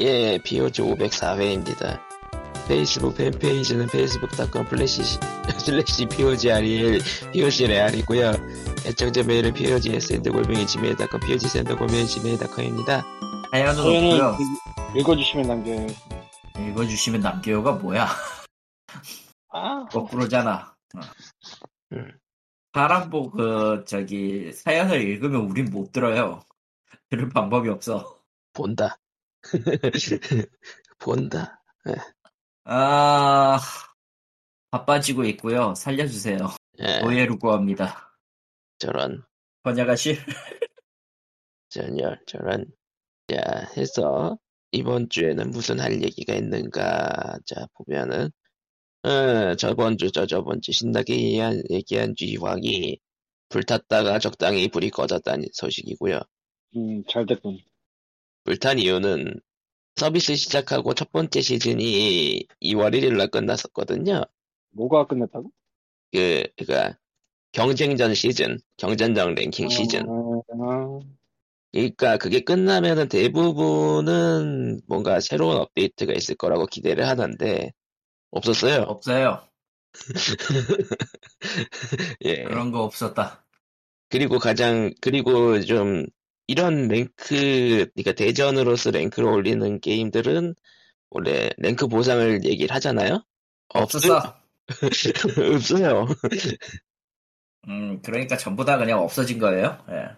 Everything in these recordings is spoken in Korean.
예, POG 504회입니다. 페이스북 팬페이지는 facebook.com 플래시 슬래시 POGREL POGREAL이고요. 애청자 메일은 POGSND골뱅이 Gmail.com POGSND골뱅이 지메일.com입니다. 사연은 없고요. 읽- 읽어주시면 남겨요. 읽어주시면 남겨요가 뭐야? 아, 거꾸로잖아. 어. 음. 사람 보그 저기 사연을 읽으면 우린 못 들어요. 들을 방법이 없어. 본다. 본다. 아 바빠지고 있고요. 살려주세요. 예, 오해를 구합니다. 저런, 번역하실? 전열, 저런. 자, 해서, 이번 주에는 무슨 할 얘기가 있는가. 자, 보면은, 어, 저번 주, 저, 저번 주 신나게 얘기한, 얘기한 쥐황이 불탔다가 적당히 불이 꺼졌다는 소식이고요. 음, 잘 됐군. 불탄 이유는 서비스 시작하고 첫 번째 시즌이 2월 1일 날 끝났었거든요. 뭐가 끝났다고? 그, 그니까, 경쟁전 시즌, 경쟁전 랭킹 시즌. 아, 그러니까 그게 끝나면은 대부분은 뭔가 새로운 업데이트가 있을 거라고 기대를 하는데 없었어요. 없어요. 예. 그런 거 없었다. 그리고 가장 그리고 좀 이런 랭크 그러니까 대전으로서 랭크를 올리는 게임들은 원래 랭크 보상을 얘기를 하잖아요. 없었어. 없어요. 없어요. 음 그러니까 전부 다 그냥 없어진 거예요. 예.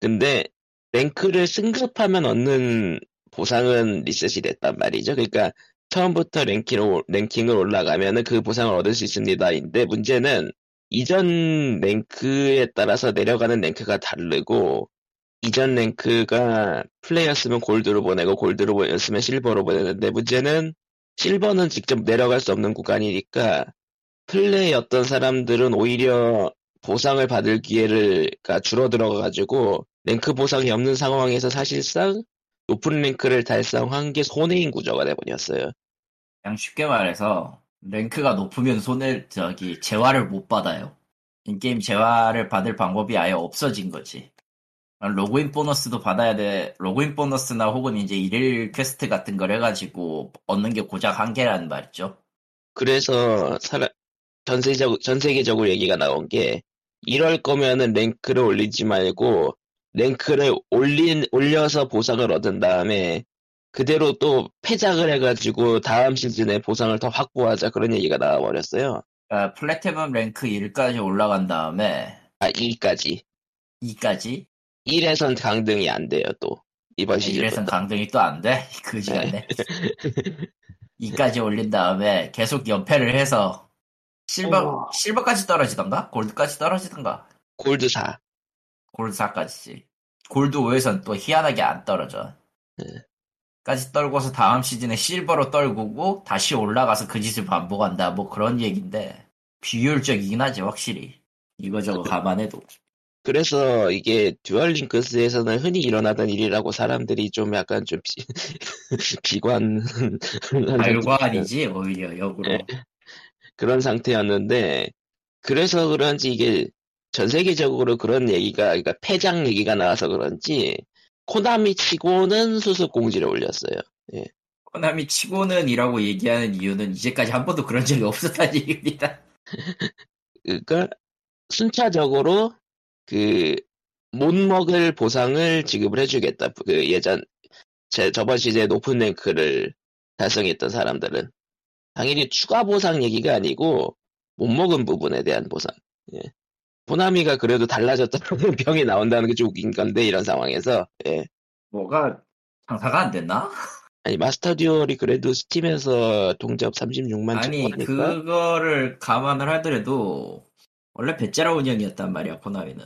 근데 랭크를 승급하면 얻는 보상은 리셋이 됐단 말이죠. 그러니까 처음부터 랭킹을, 랭킹을 올라가면은 그 보상을 얻을 수 있습니다인데 문제는 이전 랭크에 따라서 내려가는 랭크가 다르고 이전 랭크가 플레이였으면 골드로 보내고 골드로 보냈으면 실버로 보내는데 문제는 실버는 직접 내려갈 수 없는 구간이니까 플레이였던 사람들은 오히려 보상을 받을 기회가 줄어들어가지고 랭크 보상이 없는 상황에서 사실상 높은 랭크를 달성한 게 손해인 구조가 돼버렸어요. 그냥 쉽게 말해서 랭크가 높으면 손해 저기 재화를 못 받아요. in-game 재화를 받을 방법이 아예 없어진 거지. 로그인 보너스도 받아야 돼. 로그인 보너스나 혹은 이제 일일 퀘스트 같은 걸 해가지고 얻는 게 고작 한 개라는 말이죠. 그래서 사람 전세적 전 세계적으로 얘기가 나온 게 이럴 거면은 랭크를 올리지 말고 랭크를 올린 올려서 보상을 얻은 다음에 그대로 또 패작을 해가지고 다음 시즌에 보상을 더 확보하자 그런 얘기가 나와버렸어요. 그러니까 플래티넘 랭크 1까지 올라간 다음에 아 2까지 2까지 1에선 강등이 안 돼요 또 이번 시즌. 1에선 강등이 또 안 돼? 그지 같네. 2까지 올린 다음에 계속 연패를 해서 실버. 실버까지 떨어지던가? 골드까지 떨어지던가? 골드 4. 골드 4까지지. 골드 5에선 또 희한하게 안 떨어져. 네. 까지 떨고서 다음 시즌에 실버로 떨구고 다시 올라가서 그 짓을 반복한다. 뭐 그런 얘기인데 비효율적이긴 하지 확실히. 이거저거 감안해도. 그래서 이게 듀얼 링크스에서는 흔히 일어나던 일이라고 사람들이 좀 약간 좀 비, 비관 달관이지 오히려 역으로. 네. 그런 상태였는데 그래서 그런지 이게 전 세계적으로 그런 얘기가 그러니까 패장 얘기가 나와서 그런지 코나미 치고는 수습 공지를 올렸어요. 코나미 치고는 이라고 얘기하는 이유는 이제까지 한 번도 그런 적이 없었다는 얘기입니다. 그러니까 순차적으로 그 못 먹을 보상을 지급을 해주겠다. 그 예전 제 저번 시즌에 높은 랭크를 달성했던 사람들은 당연히 추가 보상 얘기가 아니고 못 먹은 부분에 대한 보상. 예. 코나미가 그래도 달라졌다는 병이 나온다는 게 좀 웃긴 건데 이런 상황에서 예. 뭐가 장사가 안 됐나? 아니 마스터 듀얼이 그래도 스팀에서 동접 36만 아니 그거를 감안을 하더라도 원래 배짜라 운영이었단 말이야 코나미는.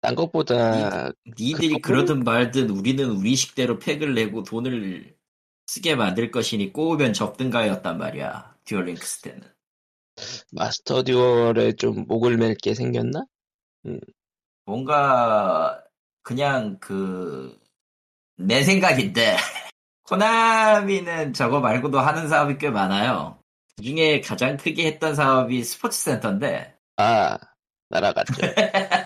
딴 것보다 니 들이 그거는- 그러든 말든 우리는 우리 식대로 팩을 내고 돈을 쓰게 만들 것이니 꼬우면 접든가였단 말이야 듀얼링크스 때는. 마스터 듀얼에 좀 목을 맬게 생겼나? 뭔가 그냥 그 내 생각인데 코나미는 저거 말고도 하는 사업이 꽤 많아요. 그 중에 가장 크게 했던 사업이 스포츠 센터인데 아 날아갔죠.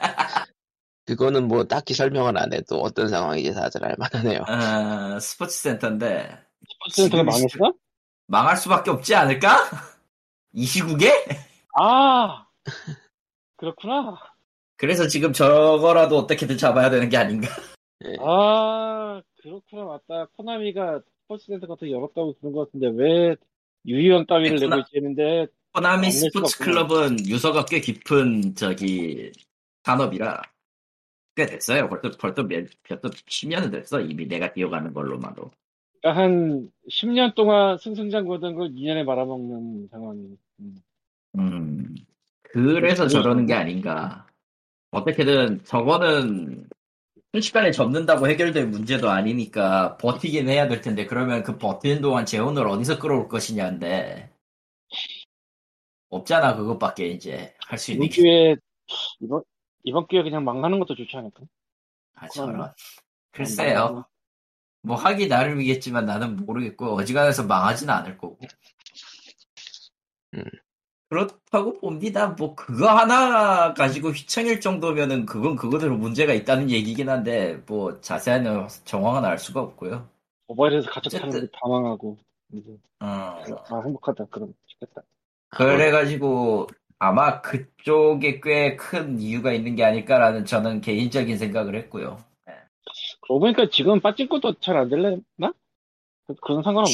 그거는 뭐 딱히 설명을 안 해도 어떤 상황인지 다들 알만하네요. 어, 스포츠 센터인데 센터가 지금 망했어? 망할 수밖에 없지 않을까? 이 시국에? 아 그렇구나. 그래서 지금 저거라도 어떻게든 잡아야 되는 게 아닌가. 아 그렇구나 맞다. 코나미가 스포츠 센터 같은 거 열었다고 그런 것 같은데 왜 유희왕 따위를 네, 내고 안낼 수가 스포츠. 클럽은 유서가 꽤 깊은 저기 산업이라 꽤 됐어요. 벌써 벌써 몇, 벌써 10년은 됐어. 이미 내가 기억하는 걸로만도. 그러니까 한 10년 동안 승승장구하던 걸 2년에 말아먹는 상황이. 음. 음. 그래서 저러는 게 아닌가. 어떻게든 저거는 순식간에 접는다고 해결될 문제도 아니니까 버티긴 해야 될 텐데 그러면 그 버티는 동안 재원을 어디서 끌어올 것이냐인데 없잖아 그것밖에 이제 할 수 있는 게. 이번 이번 기회에 그냥 망하는 것도 좋지 않을까? 아, 저런. 그러나. 글쎄요. 뭐 하기 나름이겠지만 나는 모르겠고 어지간해서 망하진 않을 거고. 음. 그렇다고 봅니다. 뭐 그거 하나 가지고 휘청일 정도면은 그건 그거대로 문제가 있다는 얘기긴 한데 뭐 자세한 정황은 알 수가 없고요. 모바일에서. 게 당황하고 이제 어, 아 행복하다 그럼 좋겠다. 그래가지고 아마 그쪽에 꽤 큰 이유가 있는 게 아닐까라는 저는 개인적인 생각을 했고요. 그러고 보니까 지금 빠진 것도 잘 안 될래나? 그, 그런 상관없나?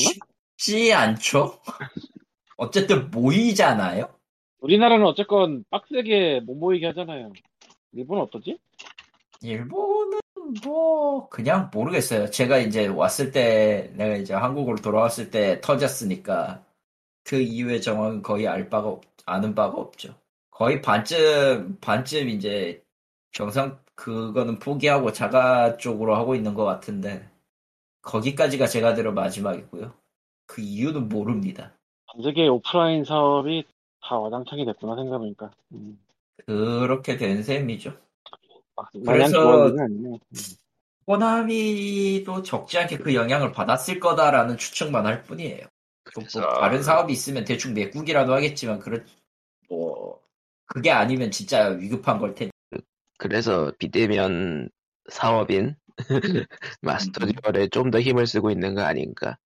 쉽지 않죠? 어쨌든 모이잖아요? 우리나라는 어쨌건 빡세게 못 모이게 하잖아요. 일본은 어떠지? 일본은 뭐 그냥 모르겠어요. 제가 이제 왔을 때 내가 이제 한국으로 돌아왔을 때 터졌으니까 그 이후의 정황은 거의 알 바가 없, 아는 바가 없죠. 거의 반쯤 반쯤 이제 경상 그거는 포기하고 자가 쪽으로 하고 있는 것 같은데 거기까지가 제가 들어 마지막이고요. 그 이유는 모릅니다. 전 세계 오프라인 사업이 다 와장창이 됐구나 생각해보니까. 음, 그렇게 된 셈이죠. 막 마냥 그래서-. 호나미도 적지 않게 그 영향을 받았을 거다라는 추측만 할 뿐이에요. 뭐 다른 사업이 있으면 대충 메꾸기라도 하겠지만 그렇 뭐 그게 아니면 진짜 위급한 걸 텐데. 그래서 비대면 사업인 마스터 듀얼에 좀 더 힘을 쓰고 있는 거 아닌가.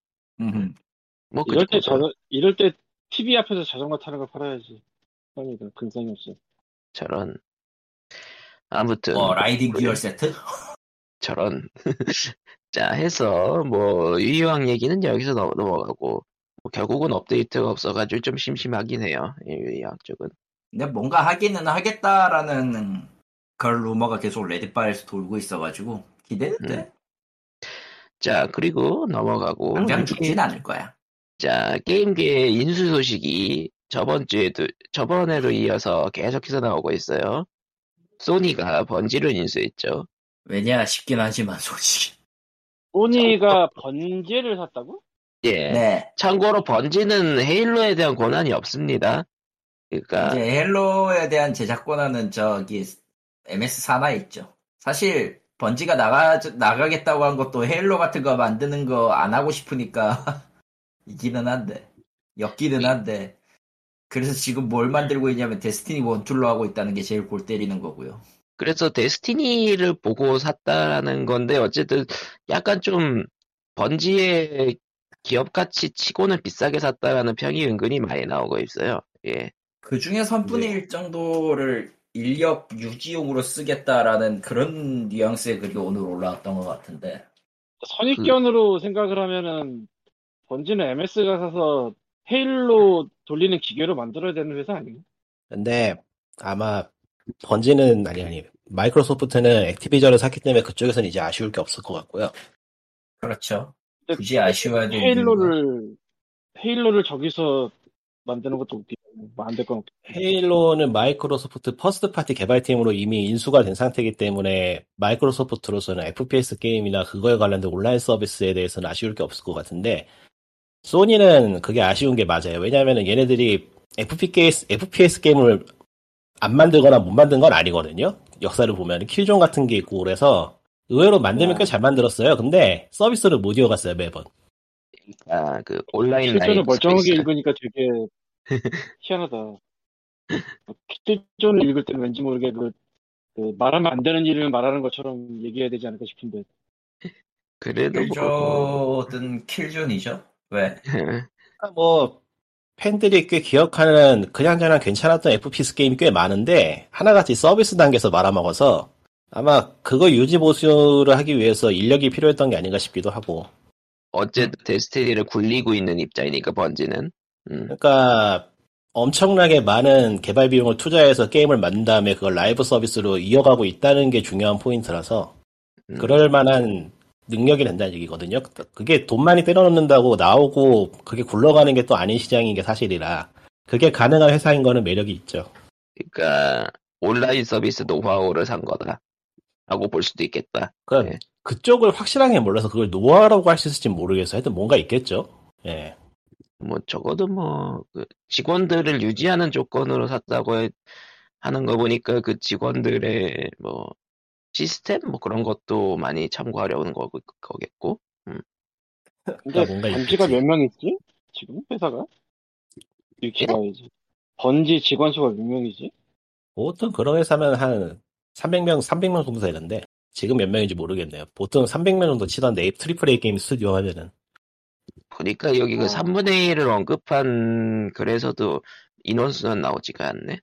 음. 뭐 이럴 때. 자전 이럴 때 TV 앞에서 자전거 타는 걸 팔아야지. 그러니까 근성이 없어. 저런. 아무튼 뭐 라이딩 기어 세트? 저런. 자 해서 뭐 유희왕 얘기는 여기서 넘, 넘어가고 뭐 결국은 업데이트가 없어가지고 좀 심심하긴 해요. 이 유희왕 쪽은. 근데 뭔가 하기는 하겠다라는 그런 루머가 계속 레딧바에서 돌고 있어가지고 기대는데 음. 자 그리고 넘어가고 당장 이 죽진 않을 거야. 자, 게임계의 인수 소식이 저번 주에도, 저번에도 이어서 계속해서 나오고 있어요. 소니가 번지를 인수했죠. 왜냐 싶긴 하지만 솔직히. 소니가 번제를 샀다고? 예. 네. 참고로 번지는 헤일로에 대한 권한이 없습니다. 그러니까, 헬로에 대한 제작 권한은 저기 MS 산하에 있죠. 사실 번지가 나가 나가겠다고 한 것도 헤일로 같은 거 만드는 거 안 하고 싶으니까 이기는 한데 엮기는 한데 그래서 지금 뭘 만들고 있냐면 데스티니 one-tool로 하고 있다는 게 제일 골 때리는 거고요. 그래서 데스티니를 보고 샀다라는 건데, 어쨌든 약간 좀 번지의 기업 가치 치고는 비싸게 샀다라는 평이 은근히 많이 나오고 있어요. 예. 그 중에 3분의 네. 1 정도를 인력 유지용으로 쓰겠다라는 그런 뉘앙스의 글이 오늘 올라왔던 것 같은데 선입견으로 생각을 하면은 번지는 MS가 사서 헤일로 돌리는 기계로 만들어야 되는 회사 아닌가? 근데 아마 번지는 아니 아니 마이크로소프트는 액티비전을 샀기 때문에 그쪽에서는 이제 아쉬울 게 없을 것 같고요. 그렇죠. 굳이 아쉬워야 될 이유가 헤일로를 헤일로를 저기서 만드는 것도 웃기고 뭐안될 건 헤일로는 마이크로소프트 first party 개발팀으로 이미 인수가 된 상태이기 때문에 마이크로소프트로서는 FPS 게임이나 그거에 관련된 온라인 서비스에 대해서는 아쉬울 게 없을 것 같은데 소니는 그게 아쉬운 게 맞아요. 왜냐하면 얘네들이 FPS, FPS 게임을 안 만들거나 못 만든 건 아니거든요. 역사를 보면 킬존 같은 게 있고 그래서 의외로 만들면 꽤 잘 만들었어요. 근데 서비스를 못 이어갔어요 매번. 아, 그 온라인 라이브 멀쩡하게. 읽으니까 되게 희한하다. 실전을 읽을 때는 왠지 모르게 그, 그 말하면 안 되는 일을 말하는 것처럼 얘기해야 되지 않을까 싶은데 그래도 뭐, 킬존은 킬존이죠. 왜? 그러니까 뭐 팬들이 꽤 기억하는 그냥저냥 괜찮았던 FPS 게임이 꽤 많은데 하나같이 서비스 단계에서 말아먹어서 아마 그거 유지 보수를 하기 위해서 인력이 필요했던 게 아닌가 싶기도 하고 어쨌든 데스티니를 굴리고 있는 입장이니까 번지는. 음. 그러니까 엄청나게 많은 개발 비용을 투자해서 게임을 만든 다음에 그걸 라이브 서비스로 이어가고 있다는 게 중요한 포인트라서 음. 그럴 만한 능력이 된다는 얘기거든요. 그게 돈 많이 때려넣는다고 나오고 그게 굴러가는 게 또 아닌 시장인 게 사실이라 그게 가능한 회사인 거는 매력이 있죠. 그러니까 온라인 서비스 노하우를 산 거다. 라고 볼 수도 있겠다. 그러니까 네. 그쪽을 확실하게 몰라서 그걸 노하라고 할 수 있을지 모르겠어요. 하여튼 뭔가 있겠죠. 예. 뭐 적어도 뭐 그 직원들을 유지하는 조건으로 샀다고 해- 하는 거 보니까 그 직원들의 뭐 시스템 뭐 그런 것도 많이 참고하려는 거, 거겠고. 근데 그러니까 뭔가 번지가 있겠지. 몇명 있지? 지금 회사가? 이렇게 봐야지. 번지 직원 수가 몇 명이지? 보통 그런 회사면 한 300명, 300명 정도 되는데 지금 몇 명인지 모르겠네요. 보통 300명 정도 치던데 triple A 게임 스튜디오 하면은 보니까 여기 그 어. 3분의 1을 언급한 글에서도 인원수는 나오지가 않네.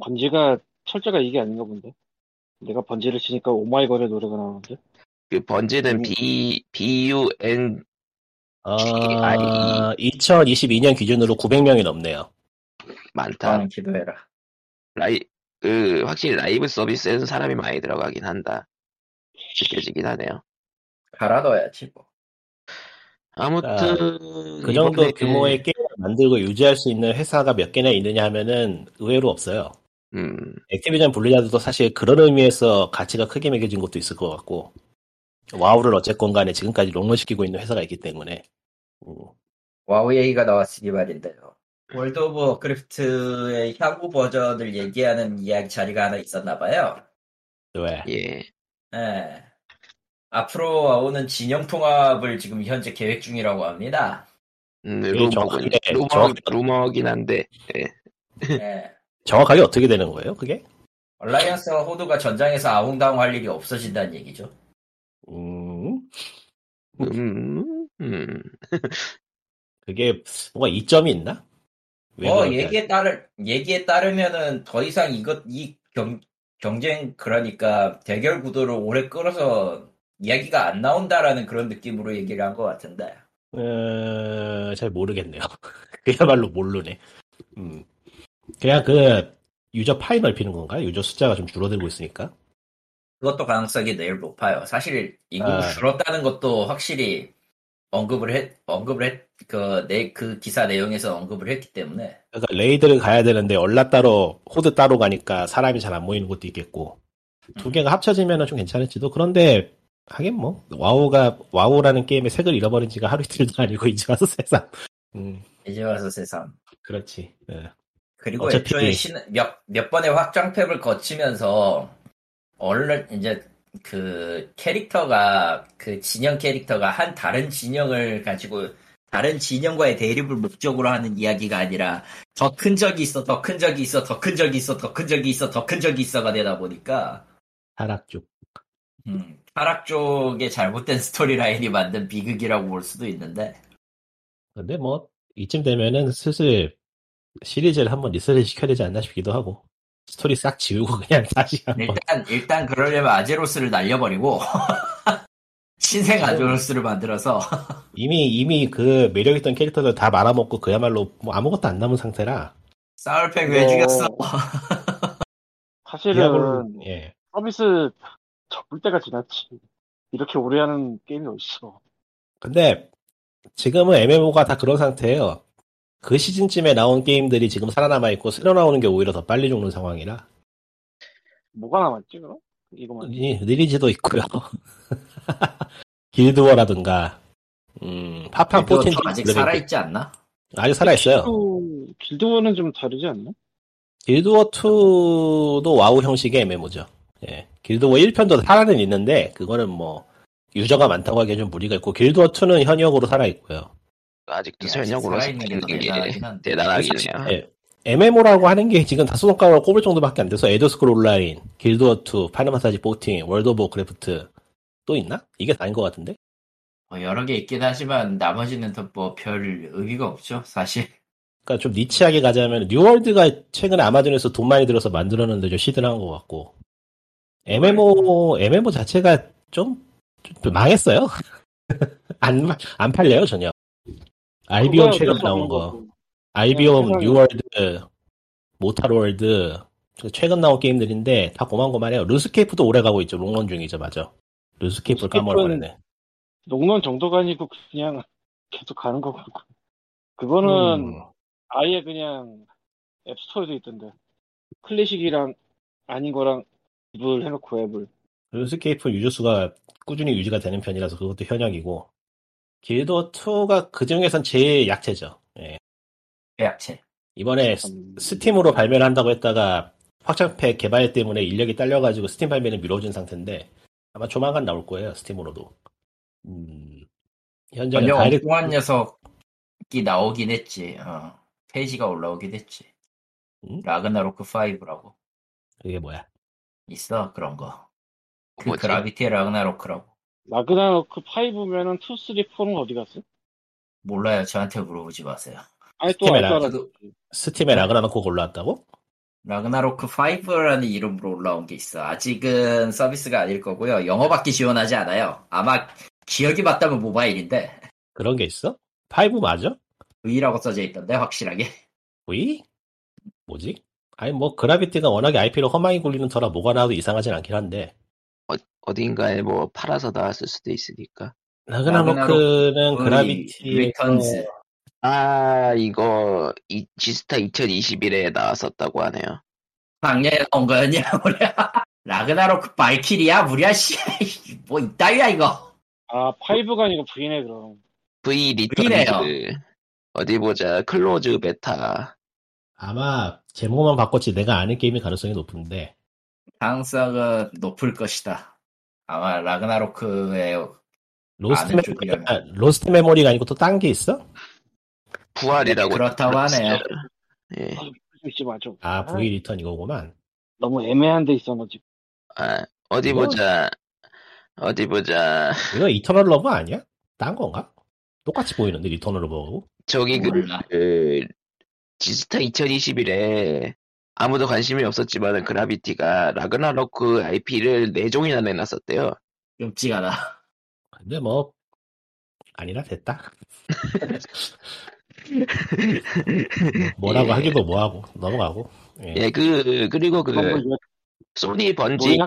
번지가 철자가 이게 아닌가 본데. 내가 번지를 치니까 오마이걸의 노래가 나오는데. 그 번지는 음. B, B-U-N, 어, GIE. 2022년 기준으로 900명이 넘네요. 많다. 기도해라. 라이, 그, 확실히 라이브 서비스에는 사람이 많이 들어가긴 한다. 느껴지긴 하네요. 갈아 넣어야지 뭐. 아무튼, 그 정도 이번에- 규모의 게임을 만들고 유지할 수 있는 회사가 몇 개나 있느냐 하면은 의외로 없어요. 음, 액티비전 블리자드도 사실 그런 의미에서 가치가 크게 매겨진 것도 있을 것 같고 와우를 어쨌건 간에 지금까지 롱런시키고 있는 회사가 있기 때문에 음, 와우 얘기가 나왔으니 말인데요. 월드 오브 워크래프트의 향후 버전을 얘기하는 이야기 자리가 하나 있었나 봐요. 왜? 예. 예. 앞으로 와우는 진영 통합을 지금 현재 계획 중이라고 합니다. 음, 예, 루머군, 정확하게, 루머, 정확하게. 루머긴 한데, 예. 예. 정확하게 어떻게 되는 거예요 그게? 얼라이언스와 호두가 전장에서 아웅다웅 할 일이 없어진다는 얘기죠. 음, 음, 음. 그게 뭔가 이점이 있나? 왜뭐 얘기에 따르 얘기에 따르면은 더 이상 이것 이 경, 경쟁 그러니까 대결 구도를 오래 끌어서 이야기가 안 나온다라는 그런 느낌으로 얘기를 한 것 같은데. 어, 잘 모르겠네요. 그야말로 모르네. 음. 그냥 그 user 파이 넓히는 건가요? user 숫자가 좀 줄어들고 있으니까. 그것도 가능성이 제일 높아요. 사실 인구가 아. 줄었다는 것도 확실히 언급을 했, 언급을 했, 그, 내, 그 기사 내용에서 언급을 했기 때문에. 그러니까 raid를 가야 되는데 얼라 따로 호드 따로 가니까 사람이 잘 안 모이는 것도 있겠고 두 개가 합쳐지면 좀 괜찮을지도 그런데 하긴 뭐 와우가 와우라는 게임의 색을 잃어버린 지가 하루 이틀도 아니고 이제 와서 세상 음 이제 와서 세상. 그렇지 예. 그리고 어차피- 애초에 신, 몇, 몇 번의 확장팩을 거치면서, 얼른, 이제, 그, 캐릭터가, 그 진영 캐릭터가 한 다른 진영을 가지고, 다른 진영과의 대립을 목적으로 하는 이야기가 아니라, 더 큰 적이 있어, 더 큰 적이 있어, 더 큰 적이 있어, 더 큰 적이 있어, 더 큰 적이 있어가 되다 보니까, 타락 쪽. 음, 타락 쪽에 잘못된 스토리라인이 만든 비극이라고 볼 수도 있는데, 근데 뭐 이쯤 되면은 슬슬 시리즈를 한번 리셋을 시켜야 되지 않나 싶기도 하고 스토리 싹 지우고 그냥 다시 한번 일단, 일단 그러려면 아제로스를 날려버리고, 신생 아제로스를 만들어서, 이미 이미 그 매력 있던 캐릭터들 다 말아먹고 그야말로 뭐 아무것도 안 남은 상태라 싸울 팩 왜 어, 죽였어? 사실은 디아블로 예 서비스 접을 때가 지났지. 이렇게 오래 하는 게임이 어딨어. 근데 지금은 MMO가 다 그런 상태예요. 그 시즌쯤에 나온 게임들이 지금 살아남아 있고 새로 나오는 게 오히려 더 빨리 죽는 상황이라 뭐가 남았지 그럼? 이거만. 이- 리니지도 있고요. 길드워라든가 음, 파판 14 아직 레벨 살아 있지 않나? 아직 살아 있어요. 또 길드워는 좀 다르지 않나? 길드워 2도 와우 형식의 MMO죠. 예. 길드워 1편도 살아는 있는데 그거는 뭐 유저가 많다고 하기엔 좀 무리가 있고 길드워 2는 현역으로 살아 있고요. 아직도 살아있는 게게 대단하긴 해요. 예. MMO라고 하는 게 지금 다섯 손가락으로 꼽을 정도밖에 안 돼서 엘더스크롤 온라인, 길드워 2, 파이널 판타지 14, 월드 오브 워크래프트 또 있나? 이게 다인 것 같은데? 뭐 여러 개 있긴 하지만 나머지는 더뭐별 의미가 없죠 사실 그러니까 좀 niche하게 가자면 뉴월드가 최근에 아마존에서 돈 많이 들어서 만들었는데 좀 시들한 것 같고 MMO MMO 자체가 좀, 좀 망했어요. 안, 안 팔려요 전혀. 그거야 최근 나온 거, 거고. 알비온, 세상에. 뉴월드, 모탈월드 최근 나온 게임들인데 다 고만고만해요. 룬스케이프도 오래 가고 있죠. 롱런 중이죠, 맞아. 룬스케이프를 까먹어버리네. 롱런 정도가 아니고 그냥 계속 가는 거고. 그거는 음. 아예 그냥 앱스토어에도 있던데. 클래식이랑 아닌 거랑 앱을 해놓고 앱을. 룬스케이프 유저 수가 꾸준히 유지가 되는 편이라서 그것도 현역이고 길드 2가 그 중에선 제일 약체죠. 예. 계약체 이번에 참- 스팀으로 발매를 한다고 했다가 확장팩 개발 때문에 인력이 딸려가지고 스팀 발매는 미뤄진 상태인데 아마 조만간 나올 거예요 스팀으로도. 음, 현재는 전혀 direct 엉뚱한 녀석이 나오긴 했지 어, 페이지가 올라오긴 했지 음? 라그나로크 5라고 그게 뭐야? 있어 그런 거. 그 뭐지? 그라비티의 라그나로크라고. 라그나로크 5면은 2, 3, 4는 어디 갔어? 몰라요. 저한테 물어보지 마세요. 아니 또 스팀에 라-. 스팀에 라그나로크 올라왔다고? 라그나로크 5라는 이름으로 올라온 게 있어. 아직은 서비스가 아닐 거고요. 영어밖에 지원하지 않아요. 아마 기억이 맞다면 모바일인데 그런 게 있어? 5 맞아? V라고 써져 있던데 확실하게. V? 뭐지? 아니 뭐 그라비티가 워낙에 IP로 험하게 굴리는 터라 뭐가 나와도 이상하진 않긴 한데 어 딘가에 뭐 팔아서 나왔을 수도 있으니까. 라그나로크는 라그나로크 그라비티의 리턴즈. 아, 이거, 이, 지스타 2021에 나왔었다고 하네요. 작년에 나온 거였냐 뭐야. 라그나로크 발키리야 무리야 씨. 뭐 이따위야 이거. 아 5가 아니고 V네 그럼. V. 리턴즈. 어디 보자. close beta. 아마 제목만 바꿨지 내가 아는 게임일 가능성이 높은데 가능성은 높을 것이다. 아마 라그나로크의 로스트 메모리가, 쪽이라면. 로스트 메모리가 아니고 또 딴 게 있어? 부활이라고. 그렇다고 하네요. 예. 아 V 리턴 이거구만 너무 애매한 데 있어 너 지금. 아, 어디 이거- 보자. 어디 보자. 이거 이터널 러브 아니야? 딴 건가? 똑같이 보이는데 이터널 러브하고 저기 그. 그, 지스타 2021에 아무도 관심이 없었지만은 그라비티가 라그나로크 IP를 4종이나 내놨었대요. 끔찍하다. 근데 뭐 아니라 됐다 뭐라고 예. 하기도 뭐하고 넘어가고 예. 예, 그, 그리고 그, 뭐 소니 번지.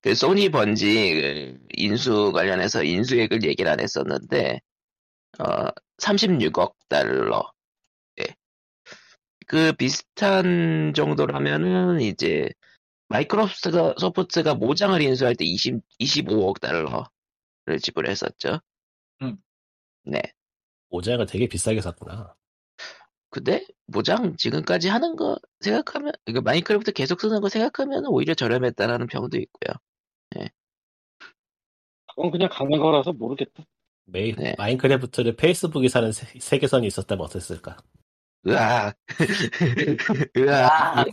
그 소니 번지 그 인수 관련해서 인수액을 얘기를 안 했었는데, 어, 36억 달러. 예. 그 비슷한 정도라면은 이제 마이크로소프트가 소프트가 모장을 인수할 때 20, 25억 달러를 지불했었죠. 음. 네. 모자가 되게 비싸게 샀구나 근데 모장 지금까지 하는 거 생각하면 이거 마인크래프트 계속 쓰는 거 생각하면 오히려 저렴했다라는 평도 있고요. 그건 그냥 가는 거라서 모르겠다. 메이, 네. 마인크래프트를 페이스북이 사는 세, 세계선이 있었다면 어땠을까 으악. 으악.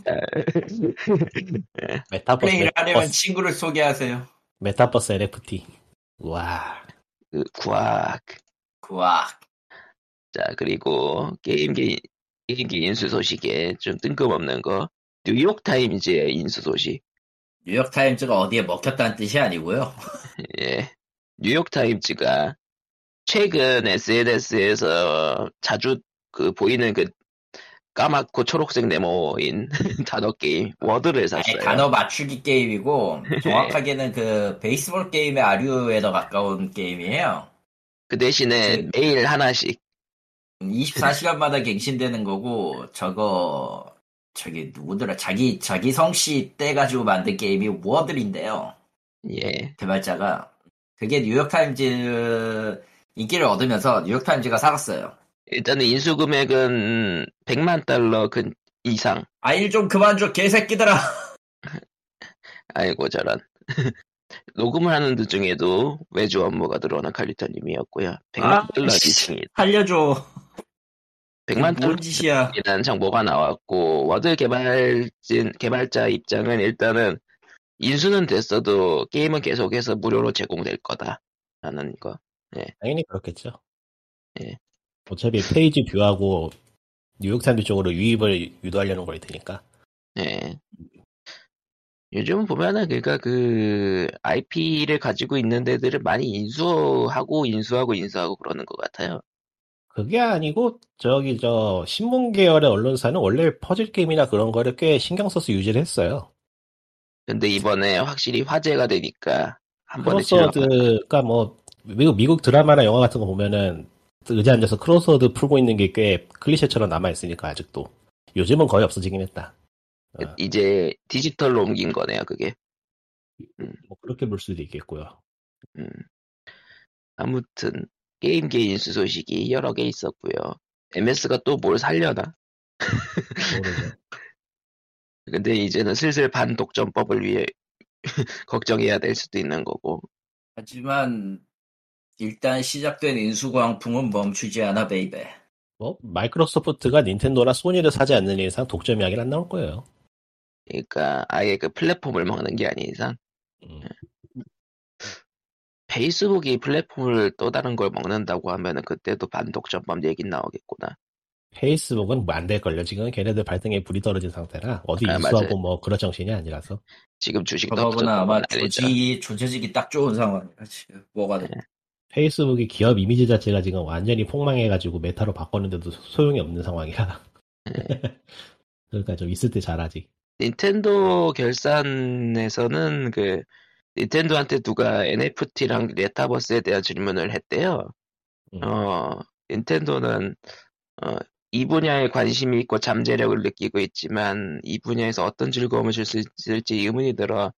메타버스 플레이를 하려면 버스, 친구를 소개하세요. 메타버스 NFT 와그 구악. 구악. 자, 그리고 게임계, 게임계 인수 소식에 좀 뜬금없는 거. 뉴욕타임즈의 인수 소식. 뉴욕타임즈가 어디에 먹혔다는 뜻이 아니고요. 예. 뉴욕타임즈가 최근 SNS에서 자주 그 보이는 그 까맣고 초록색 네모인 단어 게임 워드를 아니, 샀어요. 단어 맞추기 게임이고 정확하게는 그 베이스볼 게임의 아류에 더 가까운 게임이에요. 그 대신에 그- 매일 하나씩 24시간마다 갱신되는 거고 저거 저기 누구더라 자기 자기 성씨 떼 가지고 만든 게임이 워들인데요. 예. 개발자가 그게 뉴욕타임즈 인기를 얻으면서 뉴욕타임즈가 샀어요. 일단은 인수 금액은 100만 달러 근 이상. 아 일 좀 그만 줘 개새끼들아. 아이고 저런. 녹음을 하는 도중에도 외주 업무가 들어오는 칼리터님이었고요. 100만 아, 달러 씨. 이상이. 살려줘. 100만 달러 뭔 짓이야. 이라는 정보가 나왔고 워들 개발진 개발자 입장은 일단은 인수는 됐어도 게임은 계속해서 무료로 제공될 거다라는 거. 당연히 그렇겠죠. 예. 어차피 page view하고 뉴욕 사람들 쪽으로 유입을 유도하려는 걸 테니까. 예. 요즘 보면은 그러니까 그 IP를 가지고 있는 데들을 많이 인수하고 인수하고 인수하고 그러는 것 같아요. 그게 아니고 저기 저 신문 계열의 언론사는 원래 퍼즐 게임이나 그런 거를 꽤 신경 써서 유지를 했어요. 근데 이번에 확실히 화제가 되니까 한 번에. 크로스워드가 뭐 미국, 미국 드라마나 영화 같은 거 보면은 의자 앉아서 크로스워드 풀고 있는 게 꽤 클리셰처럼 남아 있으니까 아직도 요즘은 거의 없어지긴 했다. 어, 이제 디지털로 옮긴 거네요, 그게. 뭐 그렇게 볼 수도 있겠고요. 음. 아무튼 게임계 인수 소식이 여러 개 있었고요. MS가 또 뭘 살려나? 모르죠. 근데 이제는 슬슬 반독점법을 위해 걱정해야 될 수도 있는 거고. 하지만 일단 시작된 인수광풍은 멈추지 않아 baby. 뭐 마이크로소프트가 닌텐도나 소니를 사지 않는 이상 독점 이야기는 안 나올 거예요. 그러니까 아예 그 플랫폼을 먹는 게 아닌 이상 음. 페이스북이 플랫폼을 또 다른 걸 먹는다고 하면은 그때도 반독점법 얘기 나오겠구나. 페이스북은 뭐 안 될 걸요. 지금 걔네들 발등에 불이 떨어진 상태라 어디 아, 인수하고 맞아요. 뭐 그럴 정신이 아니라서 지금 주식도 그거보다 아마 알리죠. 조직이 딱 좋은 상황이라 지금 뭐가 돼. 페이스북이 기업 이미지 자체가 지금 완전히 폭망해가지고 메타로 바꿨는데도 소용이 없는 상황이라 그러니까 좀 있을 때 잘하지. 닌텐도 결산에서는 그 닌텐도한테 누가 NFT랑 메타버스에 대한 질문을 했대요. 음. 어, 닌텐도는 어, 이 분야에 관심이 있고 잠재력을 느끼고 있지만 이 분야에서 어떤 즐거움을 줄 수 있을지 의문이 들어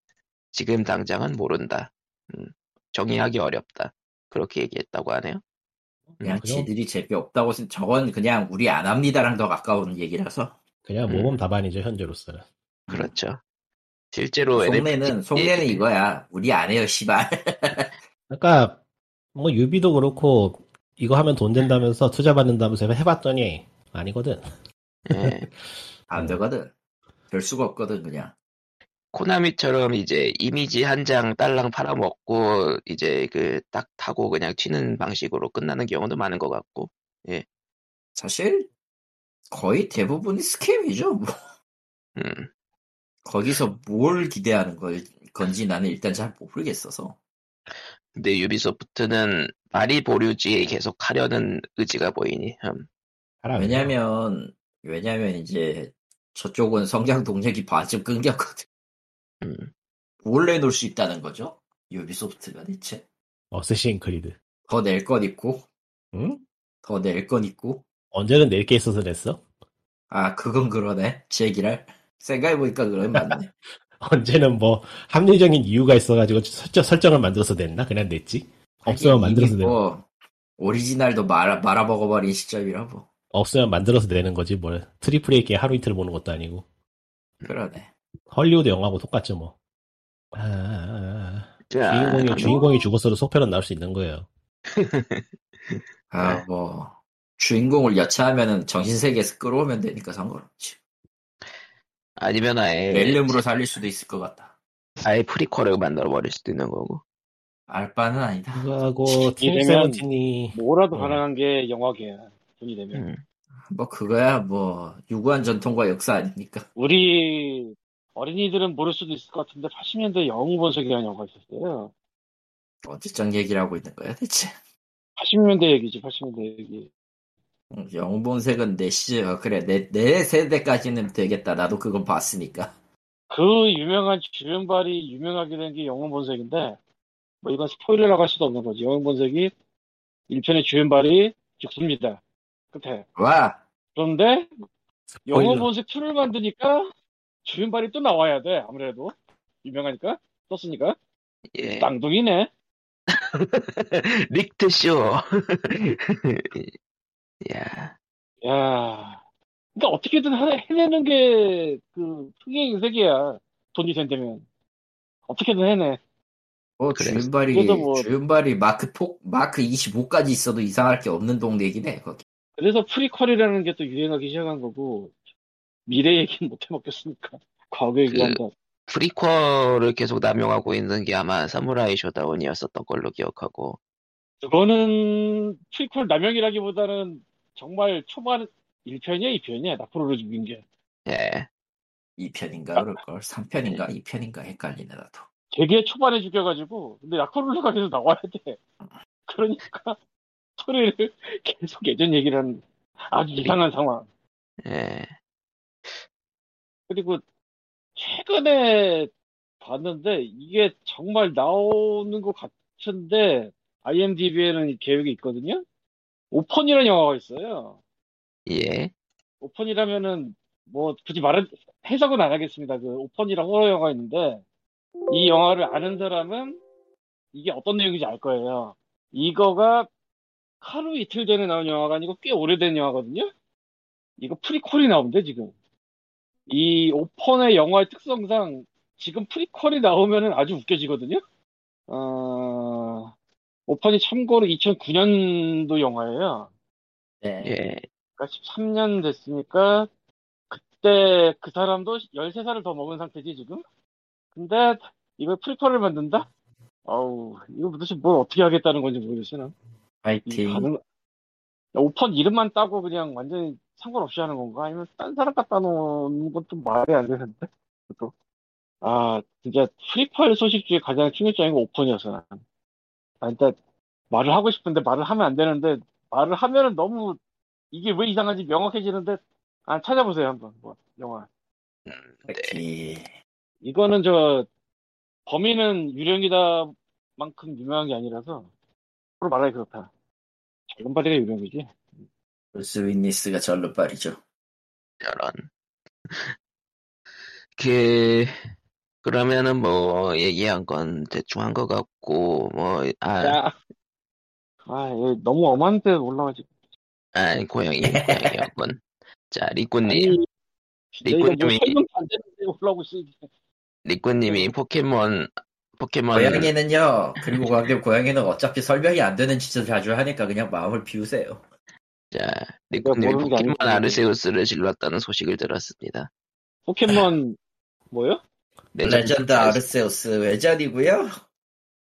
지금 당장은 모른다. 음, 정의하기 어렵다. 그렇게 얘기했다고 하네요. 그냥 음? 지들이 재미없다고 쓴 저건 그냥 우리 안 합니다랑 더 가까운 얘기라서 그냥 음. 모범 답안이죠 현재로서는. 그렇죠. 실제로 속내는 NFT 속내는 이거야. 우리 안 해요, 씨발. 그러니까 뭐 유비도 그렇고 이거 하면 돈 된다면서 투자 받는다면서 해봤더니 아니거든. 예. 안 음. 되거든. 별 수가 없거든 그냥. 코나미처럼 이제 이미지 한 장 딸랑 팔아먹고 이제 그 딱 타고 그냥 튀는 방식으로 끝나는 경우도 많은 것 같고 사실 거의 대부분이 scam이죠. 뭐. 음, 거기서 뭘 기대하는 걸 건지 나는 일단 잘 모르겠어서. 근데 유비소프트는 말이 보류지에 계속 하려는 의지가 보이니 음, 왜냐면 왜냐면 이제 저쪽은 성장 동력이 반쯤 끊겼거든. 음. 뭘 내놓을 수 있다는 거죠? 유비소프트가 대체 어쌔신 크리드. 더 낼 건 있고 응? 더 낼 건 있고 언제는 낼 게 있어서 냈어? 아 그건 그러네 제기랄 생각해보니까 그런 맞네 언제는 뭐 합리적인 이유가 있어가지고 설정, 설정을 만들어서 냈나? 그냥 냈지. 없으면 만들어서 내는 뭐 오리지널도 말아, 말아먹어버린 시점이라 뭐 없으면 만들어서 내는 거지 뭘 triple A 게임 하루 이틀 보는 것도 아니고 그러네 헐리우드 영화하고 똑같죠 뭐. 아, 아, 아. 자, 주인공이 뭐, 주인공이 죽었어도 속편은 나올 수 있는 거예요. 아 뭐 주인공을 여차하면은 정신 세계에서 끌어오면 되니까 상관없지 아니면 아예 렐름으로 살릴 수도 있을 것 같다 아예 프리퀄을 만들어 버릴 수도 있는 거고 알바는 아니다 그거하고 팀 이러면 세븐틴이 뭐라도 음. 가능한 게 영화계야. 돈이 되면. 음, 뭐 그거야 뭐 유구한 전통과 역사 아닙니까 우리 어린이들은 모를 수도 있을 것 같은데 80년대 영웅본색이라는 영화가 있었어요. 어디적 얘기를 하고 있는 거야 대체 80년대 얘기지, 80년대 얘기. 음, 영본색은 내 시절 어, 그래 내, 내 세대까지는 되겠다 나도 그건 봤으니까 그 유명한 주연발이 유명하게 된 게 영웅본색인데, 뭐 이건 스포일러라고 할 수도 없는 거지. 영웅본색이 1편의 주연발이 죽습니다. 끝에. 와 그런데. 영웅본색 2를 만드니까 주연발이 또 나와야 돼, 아무래도. 유명하니까. 떴으니까. 예. 땅둥이네. 릭트 쇼. 야, 야, 그러니까 어떻게든 하나 해내는 게그 특이의 인색이야. 돈이 된다면 어떻게든 해내. 뭐 그래. 주윤발이 뭐- 주윤발이 마크 폭 마크 25까지 있어도 이상할 게 없는 동네이긴 해 거기. 그래서 프리퀄이라는 게 또 유행하기 시작한 거고 미래 얘기는 못 해먹겠으니까? 과거 얘기한다. 프리퀄을 계속 남용하고 있는 게 아마 사무라이 쇼다운이었었던 걸로 기억하고. 그거는 프리퀄 남용이라기보다는 정말 초반 1편이야 2편이야. 나코루루를 죽인 게. 예. 2편인가 그럴걸? 3편인가 2편인가 헷갈리네 나도 되게 초반에 죽여가지고 근데 나코루루가 계속 나와야 돼. 그러니까 스토리를 계속 예전 얘기를 하는 아주 이상한 상황. 예. 그리고 최근에 봤는데 이게 정말 나오는 것 같은데 IMDb에는 계획이 있거든요. 오펀이라는 영화가 있어요. 예. 오펀이라면은 뭐 굳이 말은 해석은 안 하겠습니다. 그 오펀이라는 호러 영화가 있는데 이 영화를 아는 사람은 이게 어떤 내용인지 알 거예요. 이거가 하루 이틀 전에 나온 영화가 아니고 꽤 오래된 영화거든요. 이거 프리퀄이 나오는데 지금 이 오펀의 영화의 특성상 지금 프리퀄이 나오면은 아주 웃겨지거든요. 어, 오펀이 참고로 2009년도 영화예요. 네. 예. 그러니까 13년 됐으니까 그때 그 사람도 13살을 더 먹은 상태지 지금. 근데 이걸 프리퀄을 만든다? 아우 이거 도대체 뭘 어떻게 하겠다는 건지 모르겠어 난. 이게 파이팅 가능... 오펀 이름만 따고 그냥 완전히 상관없이 하는 건가? 아니면 딴 사람 갖다 놓는 건 좀 말이 안 되는데. 또. 아, 진짜 프리퀄 소식 중에 가장 충격적인 건 오픈이었어, 나는. 아, 일단 말을 하고 싶은데 말을 하면 안 되는데 말을 하면은 너무 이게 왜 이상한지 명확해지는데 아, 찾아보세요, 한번. 뭐, 영화. 딱히 이거는 저 범인은 유령이다 만큼 유명한 게 아니라서 서로 말하기 그렇다. 절름발이가 유령이지. 브루스 윌리스가 절름발이죠 저런. 그, 그러면은 뭐, 얘기한 건 대충 한 것 같고, 뭐, 아, 야. 아, 얘 너무 엄한 데 올라가지. 아, 고양이, 고양이 한 번. 자, 리꾸님. 뭐 리꾸님이. 리꾸님이 포켓몬, 포켓몬, 고양이는요 그리고 고양이는 어차피 설명이 안 되는 짓을 자주 하니까 그냥 마음을 비우세요 자, 모르는 게 포켓몬. 아르세우스를 질렀다는 소식을 들었습니다. 포켓몬 뭐요? 레전드 아르세우스 외전이고요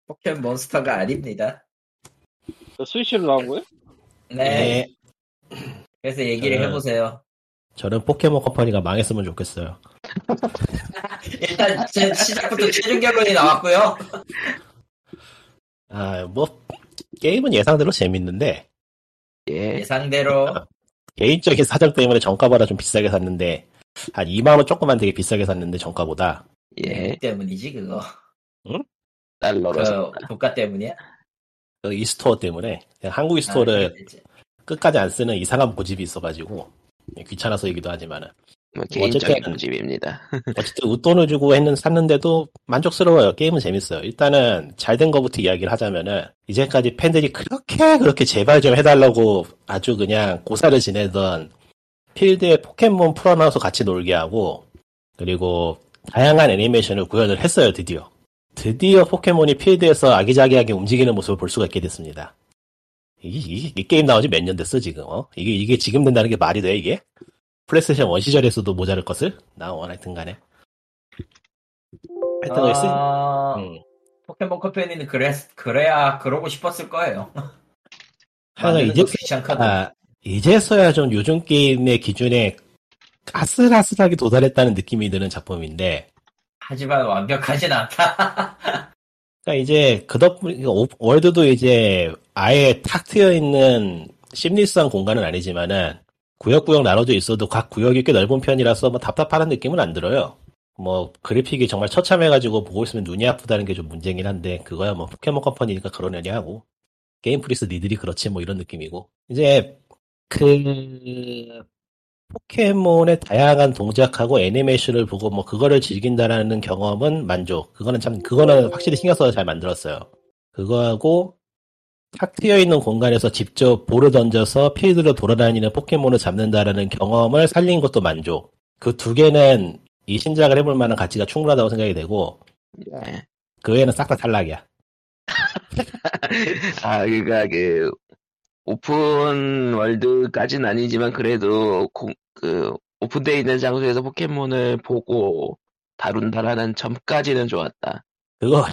포켓몬스터가 아닙니다 저 스위치로 나온 거예요? 네 네. 그래서 얘기를 저는- 해보세요 저는 포켓몬 컴퍼니가 망했으면 좋겠어요. 일단 제 시작부터 최종 결론이 나왔고요 아, 뭐, 게임은 예상대로 재밌는데, 예, 예상대로 개인적인 사정 때문에 정가보다 좀 비싸게 샀는데, 한 2만 원 조금만 되게 비싸게 샀는데, 정가보다. 예, 때문이지 그거 달러로 그 샀다. 국가 때문이야 그 이스토어 때문에, 한국 아, 이스토어를 그렇지. 끝까지 안 쓰는 이상한 고집이 있어가지고, 귀찮아서이기도 하지만은. 뭐 개인적인 고집입니다. 어쨌든 웃돈을 주고 했는 샀는데도 만족스러워요. 게임은 재밌어요. 일단은 잘 된 거부터 이야기를 하자면은 이제까지 팬들이 그렇게 그렇게 제발 좀 해달라고 아주 그냥 고사를 지내던 필드에 포켓몬 풀어놔서 같이 놀게 하고 그리고 다양한 애니메이션을 구현을 했어요. 드디어 드디어 포켓몬이 필드에서 아기자기하게 움직이는 모습을 볼 수가 있게 됐습니다. 이, 이- 이 게임 나온 지 몇 년 됐어 지금 어? 이게 이게 지금 된다는 게 말이 돼 이게? 플레이스테이션 1 시절에서도 모자랄 것을? 나 원 하여튼 간에. 하여튼 아, 음. 포켓몬 컴퍼니는 그래, 그래야 그러고 싶었을 거예요. 하여간 이제. 아, 이제서야 좀 요즘 게임의 기준에 아슬아슬하게 도달했다는 느낌이 드는 작품인데, 하지만 완벽하진 않다. 그러니까 이제 그 덕분에 오- 월드도 이제 아예 탁 트여 있는 심리스한 공간은 아니지만은 구역구역 나눠져 있어도 각 구역이 꽤 넓은 편이라서 뭐 답답하는 느낌은 안 들어요. 뭐 그래픽이 정말 처참해가지고 보고 있으면 눈이 아프다는 게 좀 문제긴 한데 그거야 뭐 포켓몬 컴퍼니니까 그러려니 하고 게임 프리크 니들이 그렇지 뭐 이런 느낌이고 이제 그 포켓몬의 다양한 동작하고 애니메이션을 보고 뭐 그거를 즐긴다라는 경험은 만족. 그거는 참 그거는 확실히 신경 써서 잘 만들었어요. 그거하고 탁 트여 있는 공간에서 직접 볼을 던져서 필드로 돌아다니는 포켓몬을 잡는다라는 경험을 살린 것도 만족. 그 두 개는 이 신작을 해볼 만한 가치가 충분하다고 생각이 되고 예. 그 외에는 싹 다 탈락이야. 아, 그니까, 그, 오픈 월드까지는 아니지만, 그래도, 공- 그, 오픈되어 있는 장소에서 포켓몬을 보고 다룬다라는 점까지는 좋았다. 그거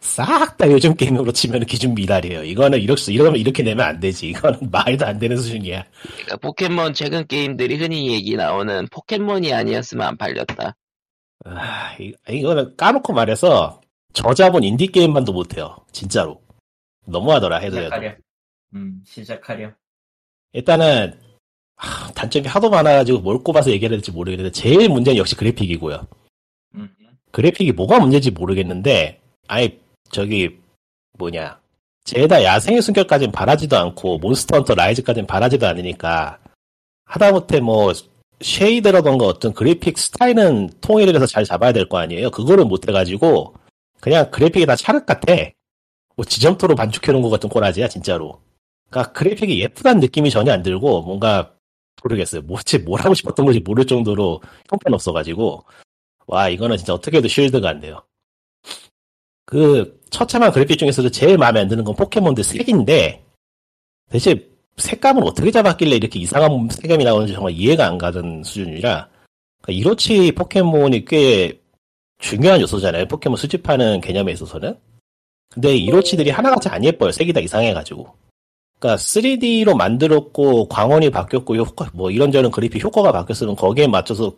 싹다 요즘 게임으로 치면 기준 미달이에요. 이거는 이렇게 이러면 이렇게 내면 안 되지. 이거는 말도 안 되는 수준이야. 그러니까 포켓몬 최근 게임들이 흔히 얘기 나오는 포켓몬이 아니었으면 안 팔렸다. 아, 이- 이거는 까놓고 말해서 저자본 인디 게임만도 못해요. 진짜로. 너무하더라 해도 해도. 시작하렴. 음, 시작하렴. 일단은 하, 단점이 하도 많아가지고 뭘 꼽아서 얘기해야 될지 모르겠는데 제일 문제는 역시 그래픽이고요. 음, 그래픽이 뭐가 문제인지 모르겠는데 아예 저기 뭐냐. 제다 야생의 숨결까지는 바라지도 않고 몬스터 헌터 라이즈까지는 바라지도 않으니까 하다못해 뭐 shade라던가 어떤 그래픽 스타일은 통일을 해서 잘 잡아야 될 거 아니에요? 그거를 못해가지고 그냥 그래픽이 다 찰흙 같아. 뭐 지점토로 반죽해놓은 것 같은 꼬라지야 진짜로. 그러니까 그래픽이 예쁘다는 느낌이 전혀 안 들고 뭔가 모르겠어요. 뭐지 뭘 하고 싶었던 건지 모를 정도로 형편없어가지고 와, 이거는 진짜 어떻게 해도 shield가 안 돼요. 그, 처참한 그래픽 중에서도 제일 마음에 안 드는 건 포켓몬들 색인데, 대체 색감을 어떻게 잡았길래 이렇게 이상한 색감이 나오는지 정말 이해가 안 가는 수준이라, 그러니까 이로치 포켓몬이 꽤 중요한 요소잖아요. 포켓몬 수집하는 개념에 있어서는. 근데 이로치들이 하나같이 안 예뻐요. 색이 다 이상해가지고. 그러니까 3D로 만들었고, 광원이 바뀌었고, 효과, 뭐 이런저런 그래픽 효과가 바뀌었으면 거기에 맞춰서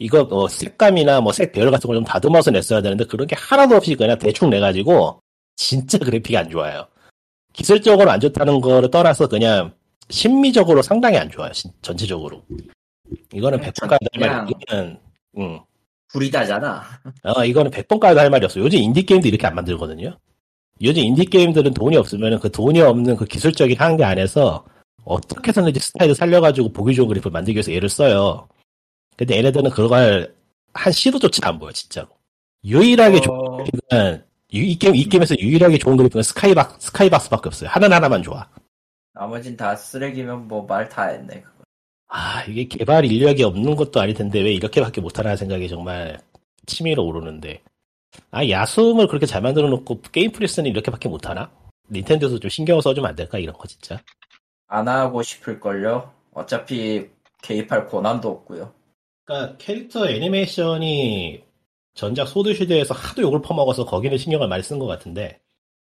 이거 어, 색감이나 뭐 색 배열 같은 걸 좀 다듬어서 냈어야 되는데 그런 게 하나도 없이 그냥 대충 내가지고 진짜 그래픽이 안 좋아요. 기술적으로 안 좋다는 거를 떠나서 그냥 심미적으로 상당히 안 좋아요. 진- 전체적으로. 이거는 그냥 100번 까도 할 말이 이거는 음. 구리다잖아. 어, 이거는 100번 까도 할 말이 없어. 요즘 인디 게임도 이렇게 안 만들거든요. 요즘 인디 게임들은 돈이 없으면 그 돈이 없는 그 기술적인 한계 안에서 어떻게 해서든지 스타일을 살려가지고 보기 좋은 그래픽을 만들기 위해서 애를 써요. 근데 얘네들은 그걸 한 시도조차 안 보여, 진짜로. 유일하게 좋은 어, 그래픽은, 유- 이 게임, 이 게임에서 유일하게 좋은 그래픽은 skybo-, skybox밖에 없어요. 하나 하나만 좋아. 나머진 다 쓰레기면 뭐 말 다 했네. 그거. 아, 이게 개발 인력이 없는 것도 아닐 텐데 왜 이렇게밖에 못하나 생각이 정말 치밀어 오르는데. 아, 야숨을 그렇게 잘 만들어 놓고 게임 프리크는 이렇게밖에 못하나? 닌텐도에서 좀 신경을 써주면 안 될까? 이런 거 진짜. 안 하고 싶을걸요? 어차피 개입할 권한도 없고요. 그러니까 캐릭터 애니메이션이 전작 소드시대에서 하도 욕을 퍼먹어서 거기는 신경을 많이 쓴 것 같은데.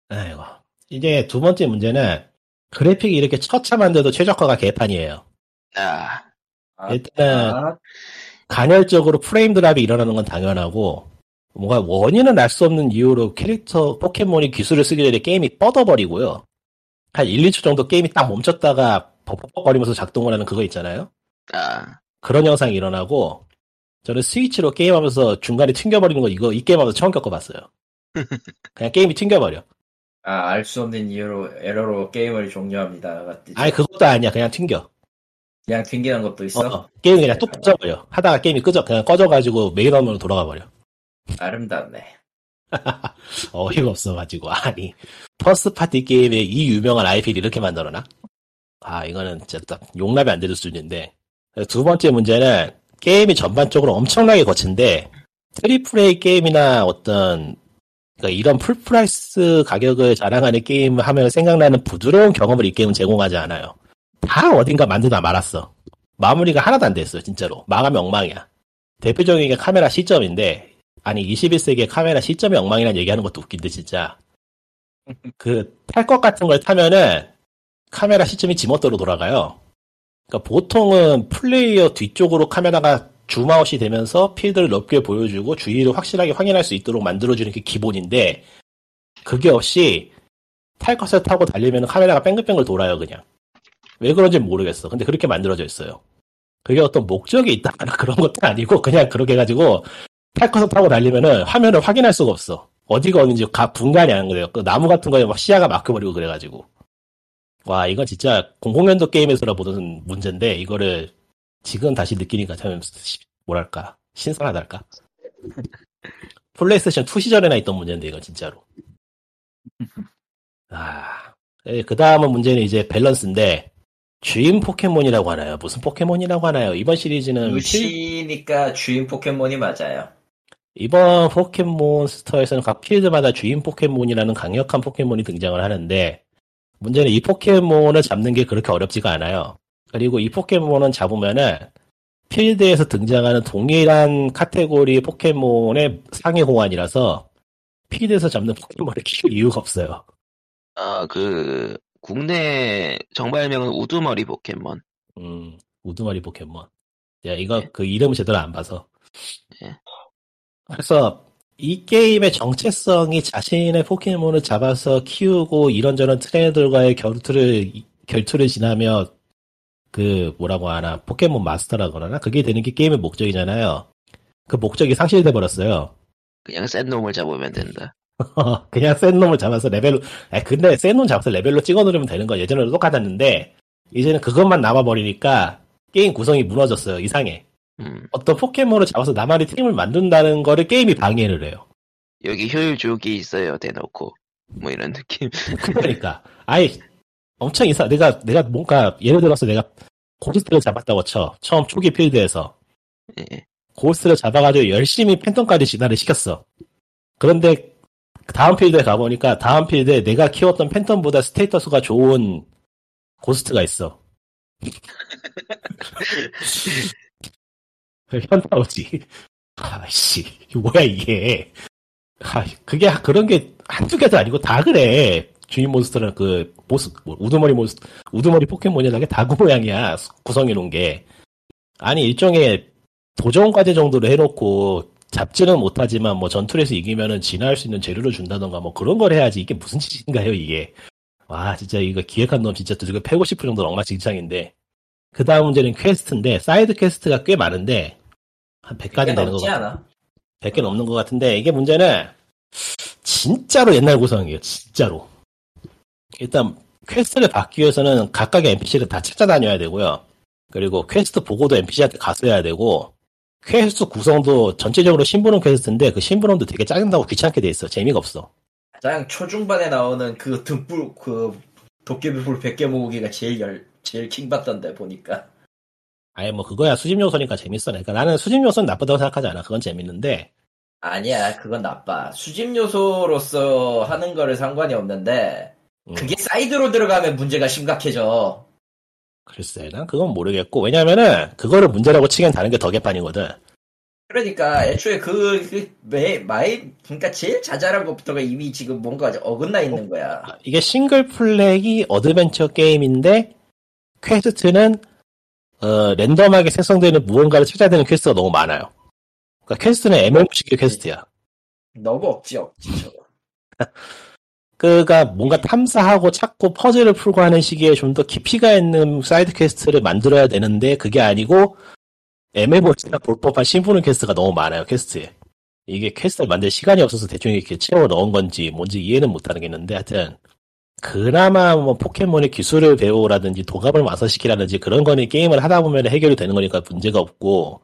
아이고. 이제 두 번째 문제는 그래픽이 이렇게 처참한데도 최저가가 개판이에요. 아, 아, 일단은 아, 간헐적으로 프레임 드랍이 일어나는 건 당연하고 뭔가 원인은 알 수 없는 이유로 캐릭터 포켓몬이 기술을 쓰기 전에 게임이 뻗어버리고요. 한 1, 2초 정도 게임이 딱 멈췄다가 벅벅거리면서 작동을 하는 그거 있잖아요. 아, 그런 현상이 일어나고 저는 스위치로 게임하면서 중간에 튕겨버리는 거 이거 이 게임하면서 처음 겪어봤어요. 그냥 게임이 튕겨버려. 아, 알 수 없는 이유로 에러로 게임을 종료합니다. 아니 그것도 아니야. 그냥 튕겨. 그냥 튕기는 것도 있어? 어, 게임이 그냥 뚝 꺼져버려. 하다가 게임이 끄져 그냥 꺼져가지고 메인 화면으로 돌아가 버려. 아름답네. 어이가 없어가지고 아니 first party 게임에 이 유명한 IP를 이렇게 만들어놔? 아 이거는 진짜 딱 용납이 안 되는 수준인데 두 번째 문제는 게임이 전반적으로 엄청나게 거친데 triple A 게임이나 어떤 그러니까 이런 full price 가격을 자랑하는 게임 하면 생각나는 부드러운 경험을 이 게임은 제공하지 않아요. 다 어딘가 만들다 말았어. 마무리가 하나도 안 됐어요, 진짜로. 마감이 엉망이야. 대표적인 게 카메라 시점인데, 아니, 21세기에 카메라 시점이 엉망이라는 얘기하는 것도 웃긴데, 진짜. 그, 탈 것 같은 걸 타면은, 카메라 시점이 지멋대로 돌아가요. 그러니까 보통은 플레이어 뒤쪽으로 카메라가 줌아웃이 되면서 필드를 넓게 보여주고 주위를 확실하게 확인할 수 있도록 만들어주는 게 기본인데, 그게 없이 탈 것을 타고 달리면 카메라가 뺑글뺑글 돌아요, 그냥. 왜 그런지 모르겠어. 근데 그렇게 만들어져 있어요. 그게 어떤 목적이 있다거나 그런 것도 아니고, 그냥 그렇게 해가지고, 탈 것을 타고 달리면은 화면을 확인할 수가 없어. 어디가 어딘지 가 분간이 안 그래요. 그 나무 같은 거에 막 시야가 막혀버리고 그래가지고. 와, 이건 진짜 00년도 게임에서나 보던 문제인데, 이거를 지금 다시 느끼니까 참, 시- 뭐랄까, 신선하달까? 플레이스테이션 2 시절에나 있던 문제인데, 이건 진짜로. 아, 그 다음은 문제는 이제 밸런스인데, 주인 포켓몬이라고 하나요? 무슨 포켓몬이라고 하나요? 이번 시리즈는 필- 루시니까 주인 포켓몬이 맞아요. 이번 포켓몬스터에서는 각 필드마다 주인 포켓몬이라는 강력한 포켓몬이 등장을 하는데 문제는 이 포켓몬을 잡는 게 그렇게 어렵지가 않아요. 그리고 이 포켓몬은 잡으면은 필드에서 등장하는 동일한 카테고리 포켓몬의 상위 호환이라서 필드에서 잡는 포켓몬을 키울 이유가 없어요. 아, 그, 국내 정발명은 우두머리 포켓몬. 음, 우두머리 포켓몬. 야, 이거 예. 그 이름을 제대로 안 봐서. 예. 그래서 이 게임의 정체성이 자신의 포켓몬을 잡아서 키우고 이런저런 트레이너들과의 결투를, 결투를 지나며 그 뭐라고 하나, 포켓몬 마스터라고 하나? 그게 되는 게 게임의 목적이잖아요. 그 목적이 상실돼 버렸어요. 그냥 센 놈을 잡으면 된다. 그냥 센 놈을 잡아서 레벨로, 아 근데 센 놈 잡아서 레벨로 찍어 누르면 되는 거 예전에도 똑같았는데, 이제는 그것만 남아 버리니까 게임 구성이 무너졌어요. 이상해. 음, 어떤 포켓몬을 잡아서 나만의 팀을 만든다는 거를 게임이 방해를 해요. 여기 효율 주기 있어요, 대놓고. 뭐 이런 느낌. 그러니까. 아예 엄청 이상, 내가, 내가 뭔가, 예를 들어서 내가 고스트를 잡았다고 쳐. 처음 초기 필드에서. 예. 고스트를 잡아가지고 열심히 팬텀까지 진화를 시켰어. 그런데 다음 필드에 가보니까 다음 필드에 내가 키웠던 팬텀보다 status가 좋은 고스트가 있어. 현타 오지. 아씨, 뭐야 이게. 아, 그게 그런 게 한두 개도 아니고 다 그래. 주인 몬스터는 그 보스 뭐, 우두머리 몬스 우두머리 포켓몬이라는 게 다 그 모양이야 구성해 놓은 게. 아니 일종의 도전 과제 정도로 해놓고 잡지는 못하지만 뭐 전투에서 이기면은 진화할 수 있는 재료를 준다던가 뭐 그런 걸 해야지 이게 무슨 짓인가요 이게 와 진짜 이거 기획한 놈 진짜 두들겨 패고 싶을 정도로 엉망진창인데 그 다음 문제는 퀘스트인데 사이드 퀘스트가 꽤 많은데 한 100가지 되는 거 넘지 같아 않아? 100개 넘는 것 같은데 이게 문제는 진짜로 옛날 구성이에요 진짜로. 일단 퀘스트를 받기 위해서는 각각의 NPC를 다 찾아다녀야 되고요. 그리고 퀘스트 보고도 NPC한테 가서 해야 되고 퀘스트 구성도 전체적으로 심부름 퀘스트인데 그 심부름도 되게 짜증나고 귀찮게 돼 있어. 재미가 없어. 가장 초중반에 나오는 그 등불 그 도깨비불 100개 모으기가 제일 열 제일 킹받던데 보니까 아예 뭐 그거야 수집 요소니까 재밌어. 그러니까 나는 수집 요소는 나쁘다고 생각하지 않아. 그건 재밌는데. 아니야 그건 나빠. 수집 요소로서 하는 거를 상관이 없는데 음, 그게 side로 들어가면 문제가 심각해져. 글쎄 난 그건 모르겠고. 왜냐면은 그거를 문제라고 치기엔 다른 게 더 개판이거든. 그러니까 애초에 그, 그, 매, 마이, 그러니까 제일 자잘한 것부터가 이미 지금 뭔가 어긋나 있는 거야. 이게 single play 어드벤처 게임인데 퀘스트는 어, 랜덤하게 생성되는 무언가를 찾아야 되는 퀘스트가 너무 많아요. 그러니까 퀘스트는 MMO식의 퀘스트야. 너무 억지, 저거. 그가 뭔가 탐사하고 찾고 퍼즐을 풀고 하는 식의 좀 더 깊이가 있는 사이드 퀘스트를 만들어야 되는데 그게 아니고 MMO나 볼 법한 심부름 퀘스트가 너무 많아요 퀘스트에 이게 퀘스트를 만들 시간이 없어서 대충 이렇게 채워 넣은 건지 뭔지 이해는 못하겠는데 하여튼 그나마 뭐 포켓몬의 기술을 배우라든지 도감을 완성시키라든지 그런 거는 게임을 하다 보면 해결이 되는 거니까 문제가 없고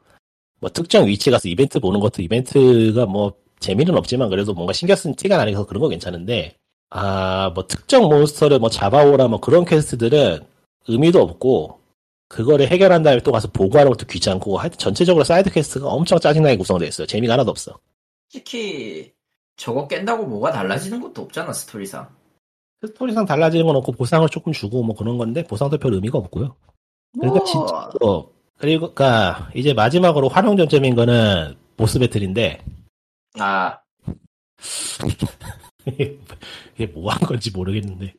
뭐 특정 위치 가서 이벤트 보는 것도 이벤트가 뭐 재미는 없지만 그래도 뭔가 신경 쓴 티가 나니까 그런 거 괜찮은데 아, 뭐 특정 몬스터를 뭐 잡아오라 뭐 그런 퀘스트들은 의미도 없고 그거를 해결한 다음에 또 가서 보고하는 것도 귀찮고 하여튼 전체적으로 사이드 퀘스트가 엄청 짜증나게 구성되어 있어요. 재미가 하나도 없어. 솔직히, 저거 깬다고 뭐가 달라지는 것도 없잖아, 스토리상. 스토리상 달라지는 건 없고 보상을 조금 주고 뭐 그런 건데 보상도 별 의미가 없고요. 그러니까 뭐, 진짜 어, 그리고 그러니까 이제 마지막으로 활용 점점인 거는 보스 배틀인데. 아, 이게 뭐 한 건지 모르겠는데.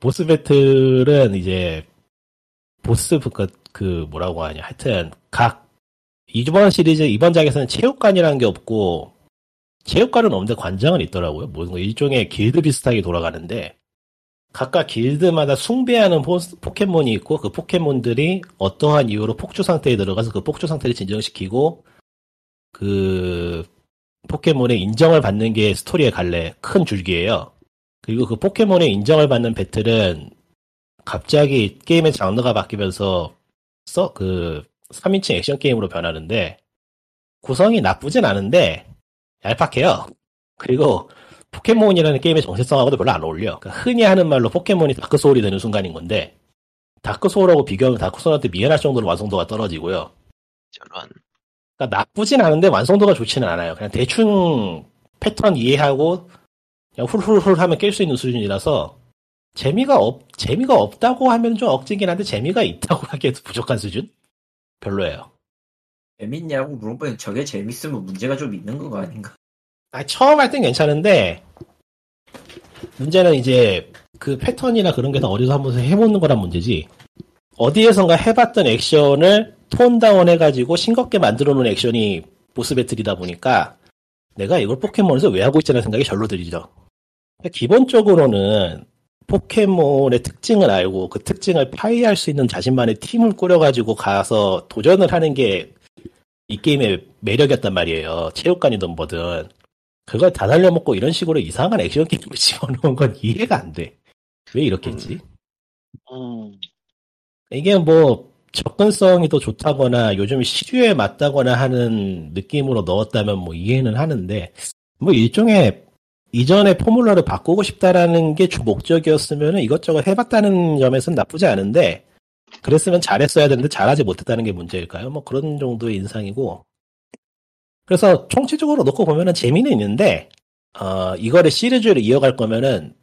보스 배틀은 이제 보스 그, 그 뭐라고 하냐. 하여튼 각 이번 시리즈 이번 장에서는 체육관이라는 게 없고 체육관은 없는데 관장은 있더라고요. 뭐 일종의 길드 비슷하게 돌아가는데 각각 길드마다 숭배하는 포스- 포켓몬이 있고 그 포켓몬들이 어떠한 이유로 폭주 상태에 들어가서 그 폭주 상태를 진정시키고 그 포켓몬의 인정을 받는 게 스토리의 갈래 큰 줄기예요. 그리고 그 포켓몬의 인정을 받는 배틀은 갑자기 게임의 장르가 바뀌면서 써, 그 3인칭 액션 게임으로 변하는데 구성이 나쁘진 않은데 얄팍해요. 그리고 포켓몬이라는 게임의 정체성하고도 별로 안 어울려. 그러니까 흔히 하는 말로 포켓몬이 다크소울이 되는 순간인 건데 다크소울하고 비교하면 다크소울한테 미안할 정도로 완성도가 떨어지고요. 저런. 그러니까 나쁘진 않은데 완성도가 좋지는 않아요. 그냥 대충 패턴 이해하고 그냥 훌훌훌 하면 깰 수 있는 수준이라서 재미가 없 재미가 없다고 하면 좀 억지긴 한데 재미가 있다고 하기에도 부족한 수준? 별로예요. 재밌냐고 물어보면 저게 재밌으면 문제가 좀 있는 거 아닌가? 아, 처음 할 땐 괜찮은데 문제는 이제 그 패턴이나 그런 게 다 어디서 한번 해보는 거란 문제지. 어디에선가 해봤던 액션을 톤 다운 해가지고 싱겁게 만들어 놓은 액션이 보스 배틀이다 보니까 내가 이걸 포켓몬에서 왜 하고 있지라는 생각이 절로 들죠. 기본적으로는 포켓몬의 특징을 알고 그 특징을 파이할 수 있는 자신만의 팀을 꾸려가지고 가서 도전을 하는 게 이 게임의 매력이었단 말이에요. 체육관이든 뭐든. 그걸 다 날려먹고 이런 식으로 이상한 액션 게임을 집어넣은 건 이해가 안 돼. 왜 이렇게 했지? 음. 이게 뭐 접근성이 더 좋다거나 요즘 시류에 맞다거나 하는 느낌으로 넣었다면 뭐 이해는 하는데 뭐 일종의 이전의 포뮬러를 바꾸고 싶다라는 게 주 목적이었으면 이것저것 해봤다는 점에서는 나쁘지 않은데 그랬으면 잘했어야 되는데 잘하지 못했다는 게 문제일까요? 뭐 그런 정도의 인상이고 그래서 총체적으로 놓고 보면은 재미는 있는데 어 이거를 시리즈를 이어갈 거면은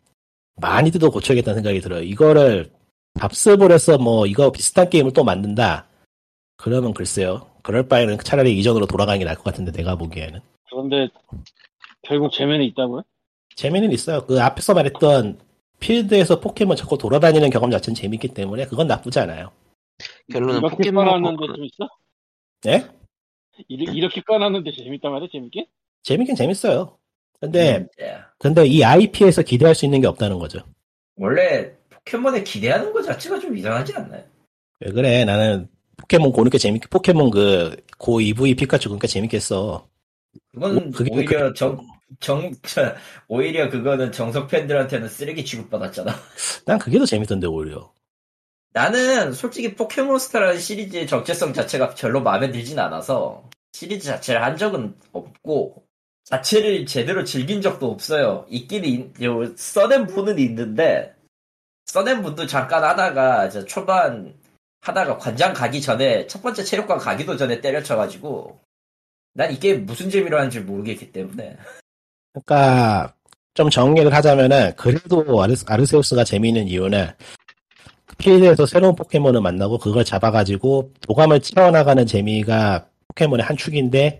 많이들 더 고쳐야겠다는 생각이 들어요. 이거를 답습을 해서 뭐 이거 비슷한 게임을 또 만든다. 그러면 글쎄요. 그럴 바에는 차라리 이전으로 돌아가는 게 나을 것 같은데 내가 보기에는. 그런데 결국 재미는 있다고요? 재미는 있어요. 그 앞에서 말했던 필드에서 포켓몬 자꾸 돌아다니는 경험 자체는 재밌기 때문에 그건 나쁘지 않아요. 결론은 포켓몬 꺼놨는데 포- 좀 있어? 네? 이렇게, 이렇게 꺼놨는데 재밌단 말이야 재밌게? 재밌긴 재밌어요. 근데 네. 근데 이 IP에서 기대할 수 있는 게 없다는 거죠. 원래 포켓몬에 기대하는 것 자체가 좀 이상하지 않나요? 왜 그래? 나는 포켓몬 고니까 재밌게 포켓몬 그고 EV 피카츄 그러니까 재밌겠어. 그건 어, 그게- 오히려 정, 정, 저, 오히려 그거는 정석 팬들한테는 쓰레기 취급받았잖아. 난 그게 더 재밌던데 오히려. 나는 솔직히 포켓몬스타라는 시리즈의 정체성 자체가 별로 마음에 들진 않아서 시리즈 자체를 한 적은 없고 자체를 제대로 즐긴 적도 없어요. 있긴 있, 요, 써낸 분은 있는데 써낸 분도 잠깐 하다가 저 초반 하다가 관장 가기 전에 첫 번째 체육관 가기도 전에 때려쳐가지고 난 이 게임 무슨 재미로 하는지 모르겠기 때문에 그러니까 좀 정리를 하자면은 그래도 아르, 아르세우스가 재미있는 이유는 필드에서 새로운 포켓몬을 만나고 그걸 잡아가지고 도감을 채워나가는 재미가 포켓몬의 한 축인데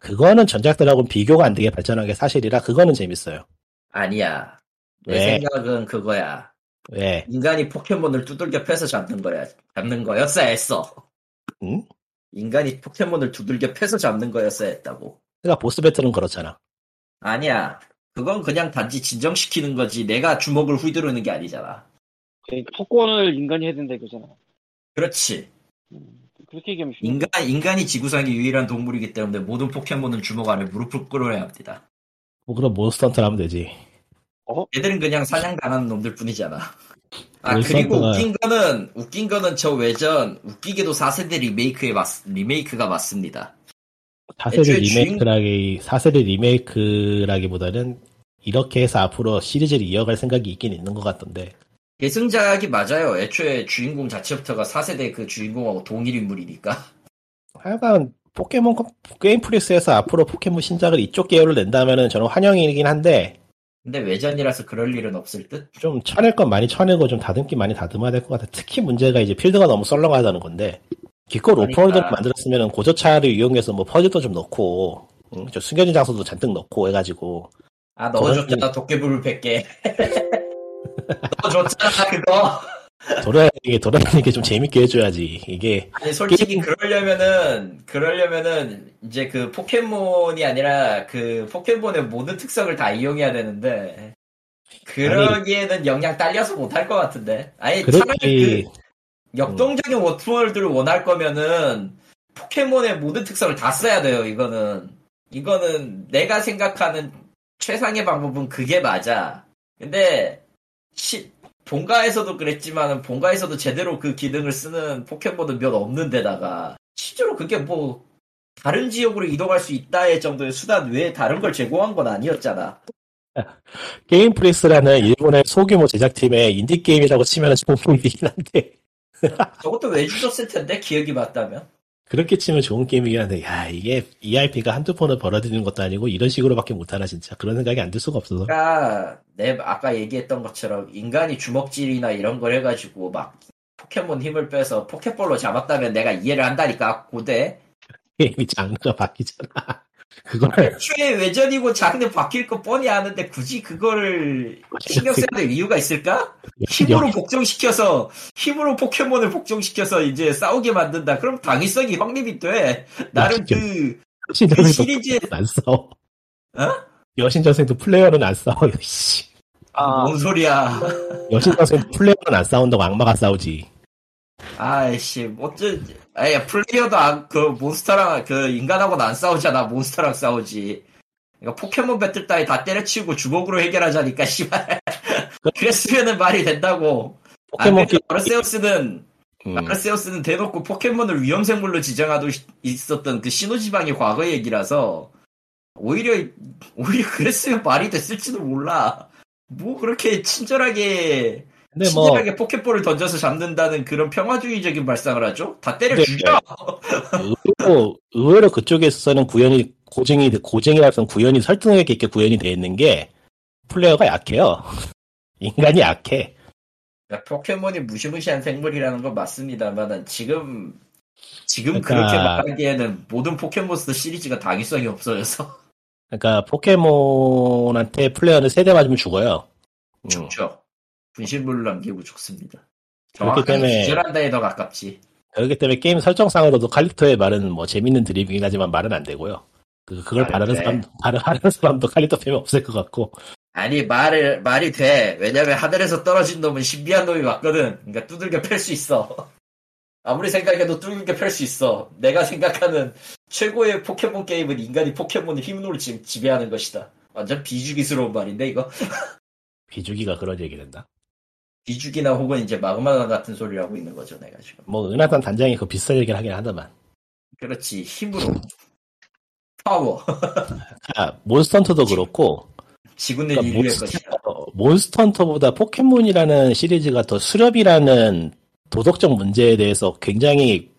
그거는 전작들하고는 비교가 안 되게 발전한 게 사실이라 그거는 재밌어요. 아니야. 내 왜? 생각은 그거야. 왜? 인간이 포켓몬을 두들겨 패서 잡는 거야. 잡는 거였어야 했어. 응? 인간이 포켓몬을 두들겨 패서 잡는 거였어야 했다고. 그러니까 보스 배틀은 그렇잖아. 아니야. 그건 그냥 단지 진정시키는 거지. 내가 주먹을 휘두르는 게 아니잖아. 그러니까 폭권을 인간이 해야 된다 이거잖아. 그렇지. 음, 그렇게 얘기하면 쉬워. 인간, 인간이 지구상의 유일한 동물이기 때문에 모든 포켓몬은 주먹 안에 무릎을 꿇어야 합니다. 뭐 그럼 몬스터헌터를 하면 되지. 얘들은 그냥 사냥 당하는 놈들 뿐이잖아. 아, 그리고 웃긴 거는, 웃긴 거는 저 외전, 웃기게도 4세대 리메이크에 맞, 리메이크가 맞습니다. 4세대 애초에 리메이크라기, 4세대 리메이크라기보다는 이렇게 해서 앞으로 시리즈를 이어갈 생각이 있긴 있는 것 같던데. 계승작이 맞아요. 애초에 주인공 자체부터가 4세대 그 주인공하고 동일 인물이니까. 하여간 포켓몬 컴- 게임 프리크에서 앞으로 포켓몬 신작을 이쪽 계열로 낸다면은 저는 환영이긴 한데 근데 외전이라서 그럴 일은 없을 듯? 좀 쳐낼 건 많이 쳐내고 좀 다듬기 많이 다듬어야 될 것 같아. 특히 문제가 이제 필드가 너무 썰렁하다는 건데 기껏 그러니까. 오픈월드를 만들었으면 고저차를 이용해서 뭐 퍼즐도 좀 넣고 응? 저 숨겨진 장소도 잔뜩 넣고 해가지고 아, 넣어줬잖아, 도깨비를 100개. 넣어줬잖아, 그거. 돌아다니게 돌아다니게 좀 재밌게 해줘야지 이게 아니, 솔직히 그러려면은, 그러려면은, 이제 그 포켓몬이 아니라 그 포켓몬의 모든 특성을 다 이용해야 되는데, 그러기에는 영향 딸려서 못할 것 같은데. 아니, 차라리 그렇게 그 역동적인 워트월드를 원할 거면은, 포켓몬의 모든 특성을 다 써야 돼요, 이거는. 이거는 내가 생각하는 최상의 방법은 그게 맞아. 근데, 시, 본가에서도 그랬지만, 본가에서도 제대로 그 기능을 쓰는 포켓몬은 몇 없는 데다가, 실제로 그게 뭐, 다른 지역으로 이동할 수 있다의 정도의 수단 외에 다른 걸 제공한 건 아니었잖아. 게임 프리크라는 일본의 소규모 제작팀의 인디 게임이라고 치면 좋은 게임이긴 한데 저것도 외주였을 텐데, 기억이 맞다면. 그렇게 치면 좋은 게임이긴 한데 야 이게 IP가 한두 푼을 벌어들이는 것도 아니고 이런 식으로밖에 못하나 진짜. 그런 생각이 안 들 수가 없어서. 그러니까 내 아까 얘기했던 것처럼 인간이 주먹질이나 이런 걸 해가지고 막 포켓몬 힘을 빼서 포켓볼로 잡았다면 내가 이해를 한다니까 고대. 게임이 장르가 바뀌잖아 그걸 애초에 외전이고 장르 바뀔 거 뻔히 아는데 굳이 그거를 신경 써야 될 이유가 있을까? 힘으로 복종시켜서 힘으로 포켓몬을 복종시켜서 이제 싸우게 만든다. 그럼 당위성이 확립이 돼. 나름 그, 그 여신전생도 시리즈 안 싸워. 어? 여신전생도 플레이어는 안 싸워요. 씨. 아, 뭔 소리야? 여신전생 플레이어는 안 싸운다고 악마가 싸우지. 아이씨, 어째, 아야, 플레이어도 안, 그, 몬스터랑, 그, 인간하고는 안 싸우잖아. 몬스터랑 싸우지. 그러니까 포켓몬 배틀 따위 다 때려치우고 주먹으로 해결하자니까, 씨발. 그랬으면은 말이 된다고. 포켓몬. 그래도 아르세우스는, 음. 아르세우스는 대놓고 포켓몬을 위험생물로 지정하고 있- 있었던 그 신호지방의 과거 얘기라서, 오히려, 오히려 그랬으면 말이 됐을지도 몰라. 뭐 그렇게 친절하게, 근데 뭐 친절하게 포켓볼을 던져서 잡는다는 그런 평화주의적인 발상을 하죠? 다 때려 네, 죽여! 의외로, 의외로 그쪽에서는 구현이 고증이 고증이라서 구현이 설득력 있게 구현이 돼 있는 게 플레이어가 약해요. 인간이 약해. 그러니까 포켓몬이 무시무시한 생물이라는 건 맞습니다만 지금 지금 그러니까- 그렇게 말하기에는 모든 포켓몬스터 시리즈가 당위성이 없어져서 그러니까 포켓몬한테 플레이어는 세 대 맞으면 죽어요. 음. 죽죠. 분실물을 남기고 죽습니다. 그렇기 때문에- 기절한다에 더 가깝지. 그렇기 때문에 게임 설정상으로도 칼리토의 말은 뭐 재밌는 드리빙이긴 하지만 말은 안 되고요. 그, 그걸 아, 바라는 네. 사람, 바라, 하는 사람도 칼리토 팬이 없을 것 같고. 아니 말을 말이 돼. 왜냐면 하늘에서 떨어진 놈은 신비한 놈이 맞거든. 그러니까 두들겨 팰 수 있어. 아무리 생각해도 두들겨 팰 수 있어. 내가 생각하는 최고의 포켓몬 게임은 인간이 포켓몬을 힘으로 지, 지배하는 것이다. 완전 비주기스러운 말인데 이거. 비주기가 그런 얘기를 한다. 비주기나 혹은 이제 마그마 같은 소리를 하고 있는 거죠, 내가 지금. 뭐, 은하단 단장이 그 비슷한 얘기를 하긴 하다만. 그렇지, 힘으로. 파워. 아, 몬스터헌터도 그렇고, 지구내 그러니까 인류의 몬스터, 것이다. 몬스터헌터보다 포켓몬이라는 시리즈가 더 수렵이라는 도덕적 문제에 대해서 굉장히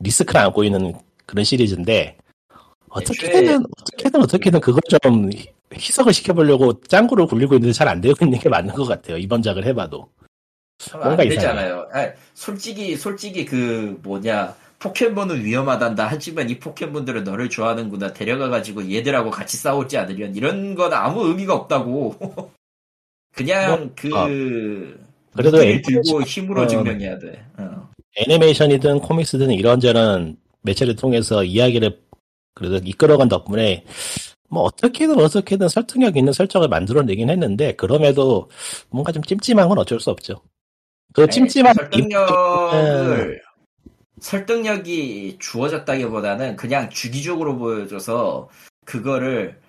리스크를 안고 있는 그런 시리즈인데, 어떻게든, 어떻게든, 어떻게든 그걸 좀 희- 희석을 시켜보려고 짱구를 굴리고 있는데 잘 안 되고 있는 게 맞는 것 같아요. 이번 작을 해봐도. 참안 뭔가 되잖아요. 아니, 솔직히, 솔직히 그, 뭐냐. 포켓몬은 위험하단다. 하지만 이 포켓몬들은 너를 좋아하는구나. 데려가가지고 얘들하고 같이 싸우지 않으면 이런 건 아무 의미가 없다고. 그냥 그, 아, 그래도 들고 힘으로 어. 증명해야 돼. 어. 애니메이션이든 코믹스든 이런저런 매체를 통해서 이야기를 그래도 이끌어간 덕분에 뭐 어떻게든 어떻게든 설득력 있는 설정을 만들어내긴 했는데 그럼에도 뭔가 좀 찜찜한 건 어쩔 수 없죠. 그 찜찜한 설득력을 설득력이 주어졌다기보다는 그냥 주기적으로 보여줘서 그거를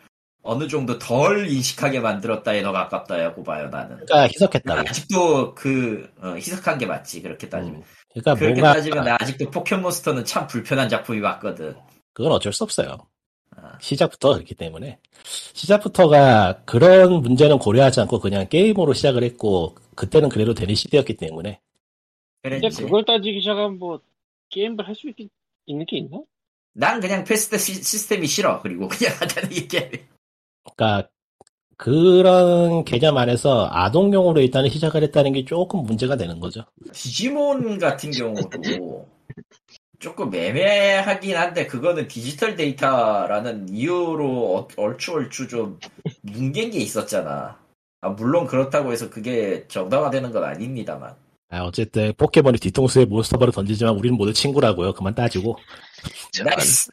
어느 정도 덜 인식하게 만들었다에 더 가깝다고 봐요 나는. 뭔가 희석했다고. 아직도 그 어, 희석한 게 맞지 그렇게 따지면. 음. 그러니까 그렇게 뭔가 따지면 나 아직도 포켓몬스터는 참 불편한 작품이 맞거든. 그건 어쩔 수 없어요. 아. 시작부터 그렇기 때문에 시작부터가 그런 문제는 고려하지 않고 그냥 게임으로 시작을 했고 그때는 그래도 되는 시대였기 때문에 근데 그랬지. 그걸 따지기 시작하면 뭐 게임을 할 수 있는 게 있나? 난 그냥 퀘스트 시, 시스템이 싫어. 그리고 그냥 하자는 얘기. 그러니까 그런 개념 안에서 아동용으로 일단은 시작을 했다는 게 조금 문제가 되는 거죠. 디지몬 같은 경우도 조금 애매하긴 한데 그거는 디지털 데이터라는 이유로 어- 얼추 얼추 좀 뭉갠 게 있었잖아. 아, 물론 그렇다고 해서 그게 정당화되는 건 아닙니다만. 아, 어쨌든 포켓몬이 뒤통수에 몬스터볼을 던지지만 우리는 모두 친구라고요. 그만 따지고. nice.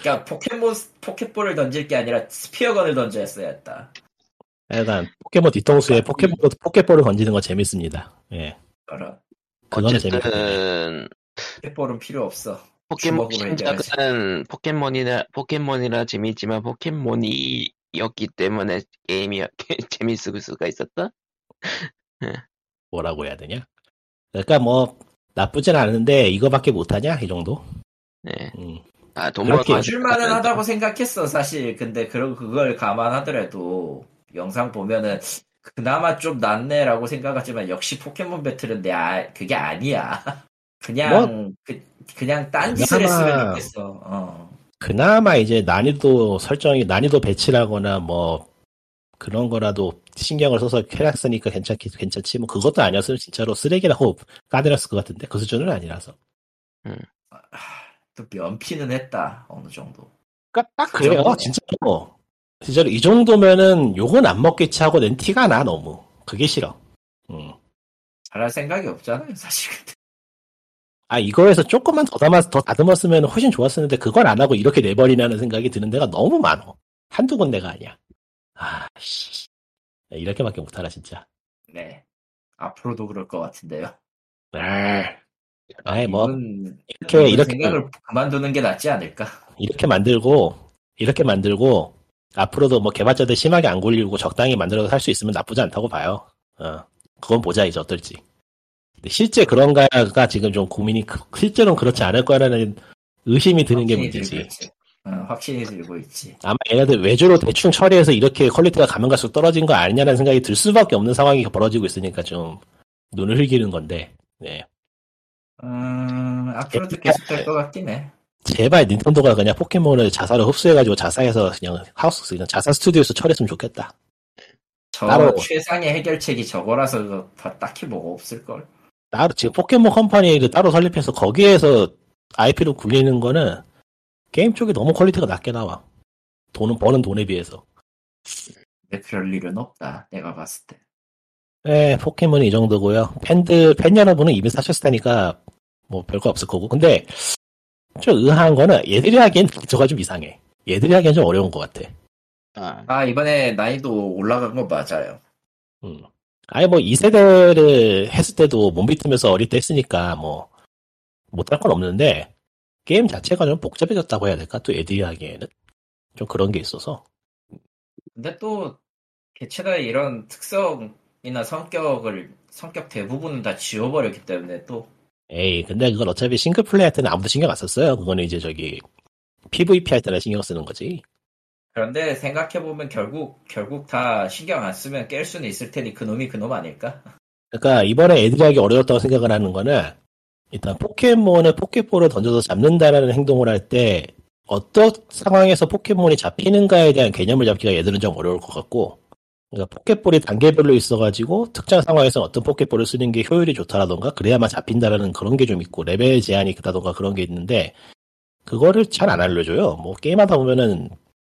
그러니까 포켓몬 포켓볼을 던질 게 아니라 spear gun을 던져야 했다. 약간 포켓몬 뒤통수에 포켓볼, 포켓볼을 던지는 건 재밌습니다. 예. 그런 그거는 재밌다. 어쨌든 포켓볼은 필요 없어. 포켓몬. 신작은 포켓몬이라 포켓몬이라 재밌지만 포켓몬이 었기 때문에 게임이 재밌을 수가 있었다. 뭐라고 해야 되냐? 그러니까 뭐 나쁘진 않은데 이거밖에 못하냐 이 정도? 네. 음. 아 돈벌 그렇게 봐줄만은 하다고 생각했어 사실 근데 그런 그걸 감안하더라도 영상 보면은 그나마 좀 낫네라고 생각하지만 역시 포켓몬 배틀은 내 아, 그게 아니야 그냥 그, 그냥 딴 짓을 그나마- 했으면 좋겠어 어. 그나마 이제 난이도 설정이 난이도 배치라거나 뭐 그런 거라도 신경을 써서 쾌락 쓰니까 괜찮기 괜찮지 뭐 그것도 아니었으면 진짜로 쓰레기라고 까대렸을 것 같은데 그 수준은 아니라서 또 면피는 했다 어느 정도 그러니까 딱 그래요, 그죠? 진짜로. 진짜로 이 정도면은 욕은 안 먹겠지 하고 낸 티가 나 너무. 그게 싫어. 음. 잘할 생각이 없잖아요, 사실. 아 이거에서 조금만 더 담아 더 다듬었으면 훨씬 좋았었는데 그걸 안 하고 이렇게 내버리냐는 생각이 드는 데가 너무 많어. 한두 군데가 아니야. 아씨 이렇게밖에 못하나 진짜. 네. 앞으로도 그럴 것 같은데요. 아이 뭐 이분, 이렇게 이렇게 생각을 그만두는 게 낫지 않을까? 이렇게 만들고 이렇게 만들고 앞으로도 뭐 개발자들 심하게 안 굴리고 적당히 만들어서 살 수 있으면 나쁘지 않다고 봐요. 어 그건 보자 이제 어떨지. 실제 그런가가 지금 좀 고민이 크- 실제로는 그렇지 않을 거라는 의심이 드는 게 문제지. 어, 확신이 들고 있지. 아마 얘네들 외주로 대충 처리해서 이렇게 퀄리티가 가면 갈수록 떨어진 거 아니냐는 생각이 들 수밖에 없는 상황이 벌어지고 있으니까 좀 눈을 흘기는 건데. 네. 음, 앞으로도 계속 될 것 같긴 해. 제발 닌텐도가 그냥 포켓몬을 자사로 흡수해가지고 자사에서 그냥 하우스 그냥 자사 스튜디오에서 처리했으면 좋겠다. 저 따로- 최상의 해결책이 저거라서 다 딱히 뭐가 없을 걸. 따로 지금 포켓몬 컴퍼니를 따로 설립해서 거기에서 IP로 굴리는 거는 게임 쪽이 너무 퀄리티가 낮게 나와. 돈은 버는 돈에 비해서. 근데 그럴 일은 없다. 내가 봤을 때. 네, 포켓몬이 이 정도고요. 팬들 팬 여러분은 이미 사셨을 테니까 뭐 별거 없을 거고. 근데 좀 의아한 거는 애들이 하기엔 저게 좀 이상해. 얘들이 하기엔 좀 어려운 것 같아. 아, 아, 이번에 난이도 올라간 거 맞아요. 음. 아예 뭐 2세대를 했을 때도 몸비트면서 어릴 때 했으니까 뭐 못할 건 없는데 게임 자체가 좀 복잡해졌다고 해야 될까? 또 애들이 하기에는 좀 그런 게 있어서 근데 또 개체가 이런 특성이나 성격을 성격 대부분은 다 지워버렸기 때문에 또 에이 근데 그건 어차피 싱글 플레이 할 때는 아무도 신경 안 썼어요. 그거는 이제 저기 PVP 할 때나 신경 쓰는 거지. 그런데 생각해보면 결국 결국 다 신경 안 쓰면 깰 수는 있을 테니 그놈이 그놈 아닐까? 그러니까 이번에 애들이 하기 어려웠다고 생각을 하는 거는 일단 포켓몬을 포켓볼을 던져서 잡는다라는 행동을 할 때 어떤 상황에서 포켓몬이 잡히는가에 대한 개념을 잡기가 애들은 좀 어려울 것 같고 그러니까 포켓볼이 단계별로 있어가지고 특정 상황에서 어떤 포켓볼을 쓰는 게 효율이 좋다라던가 그래야만 잡힌다라는 그런 게 좀 있고 레벨 제한이 있다던가 그런 게 있는데 그거를 잘 안 알려줘요. 뭐 게임하다 보면은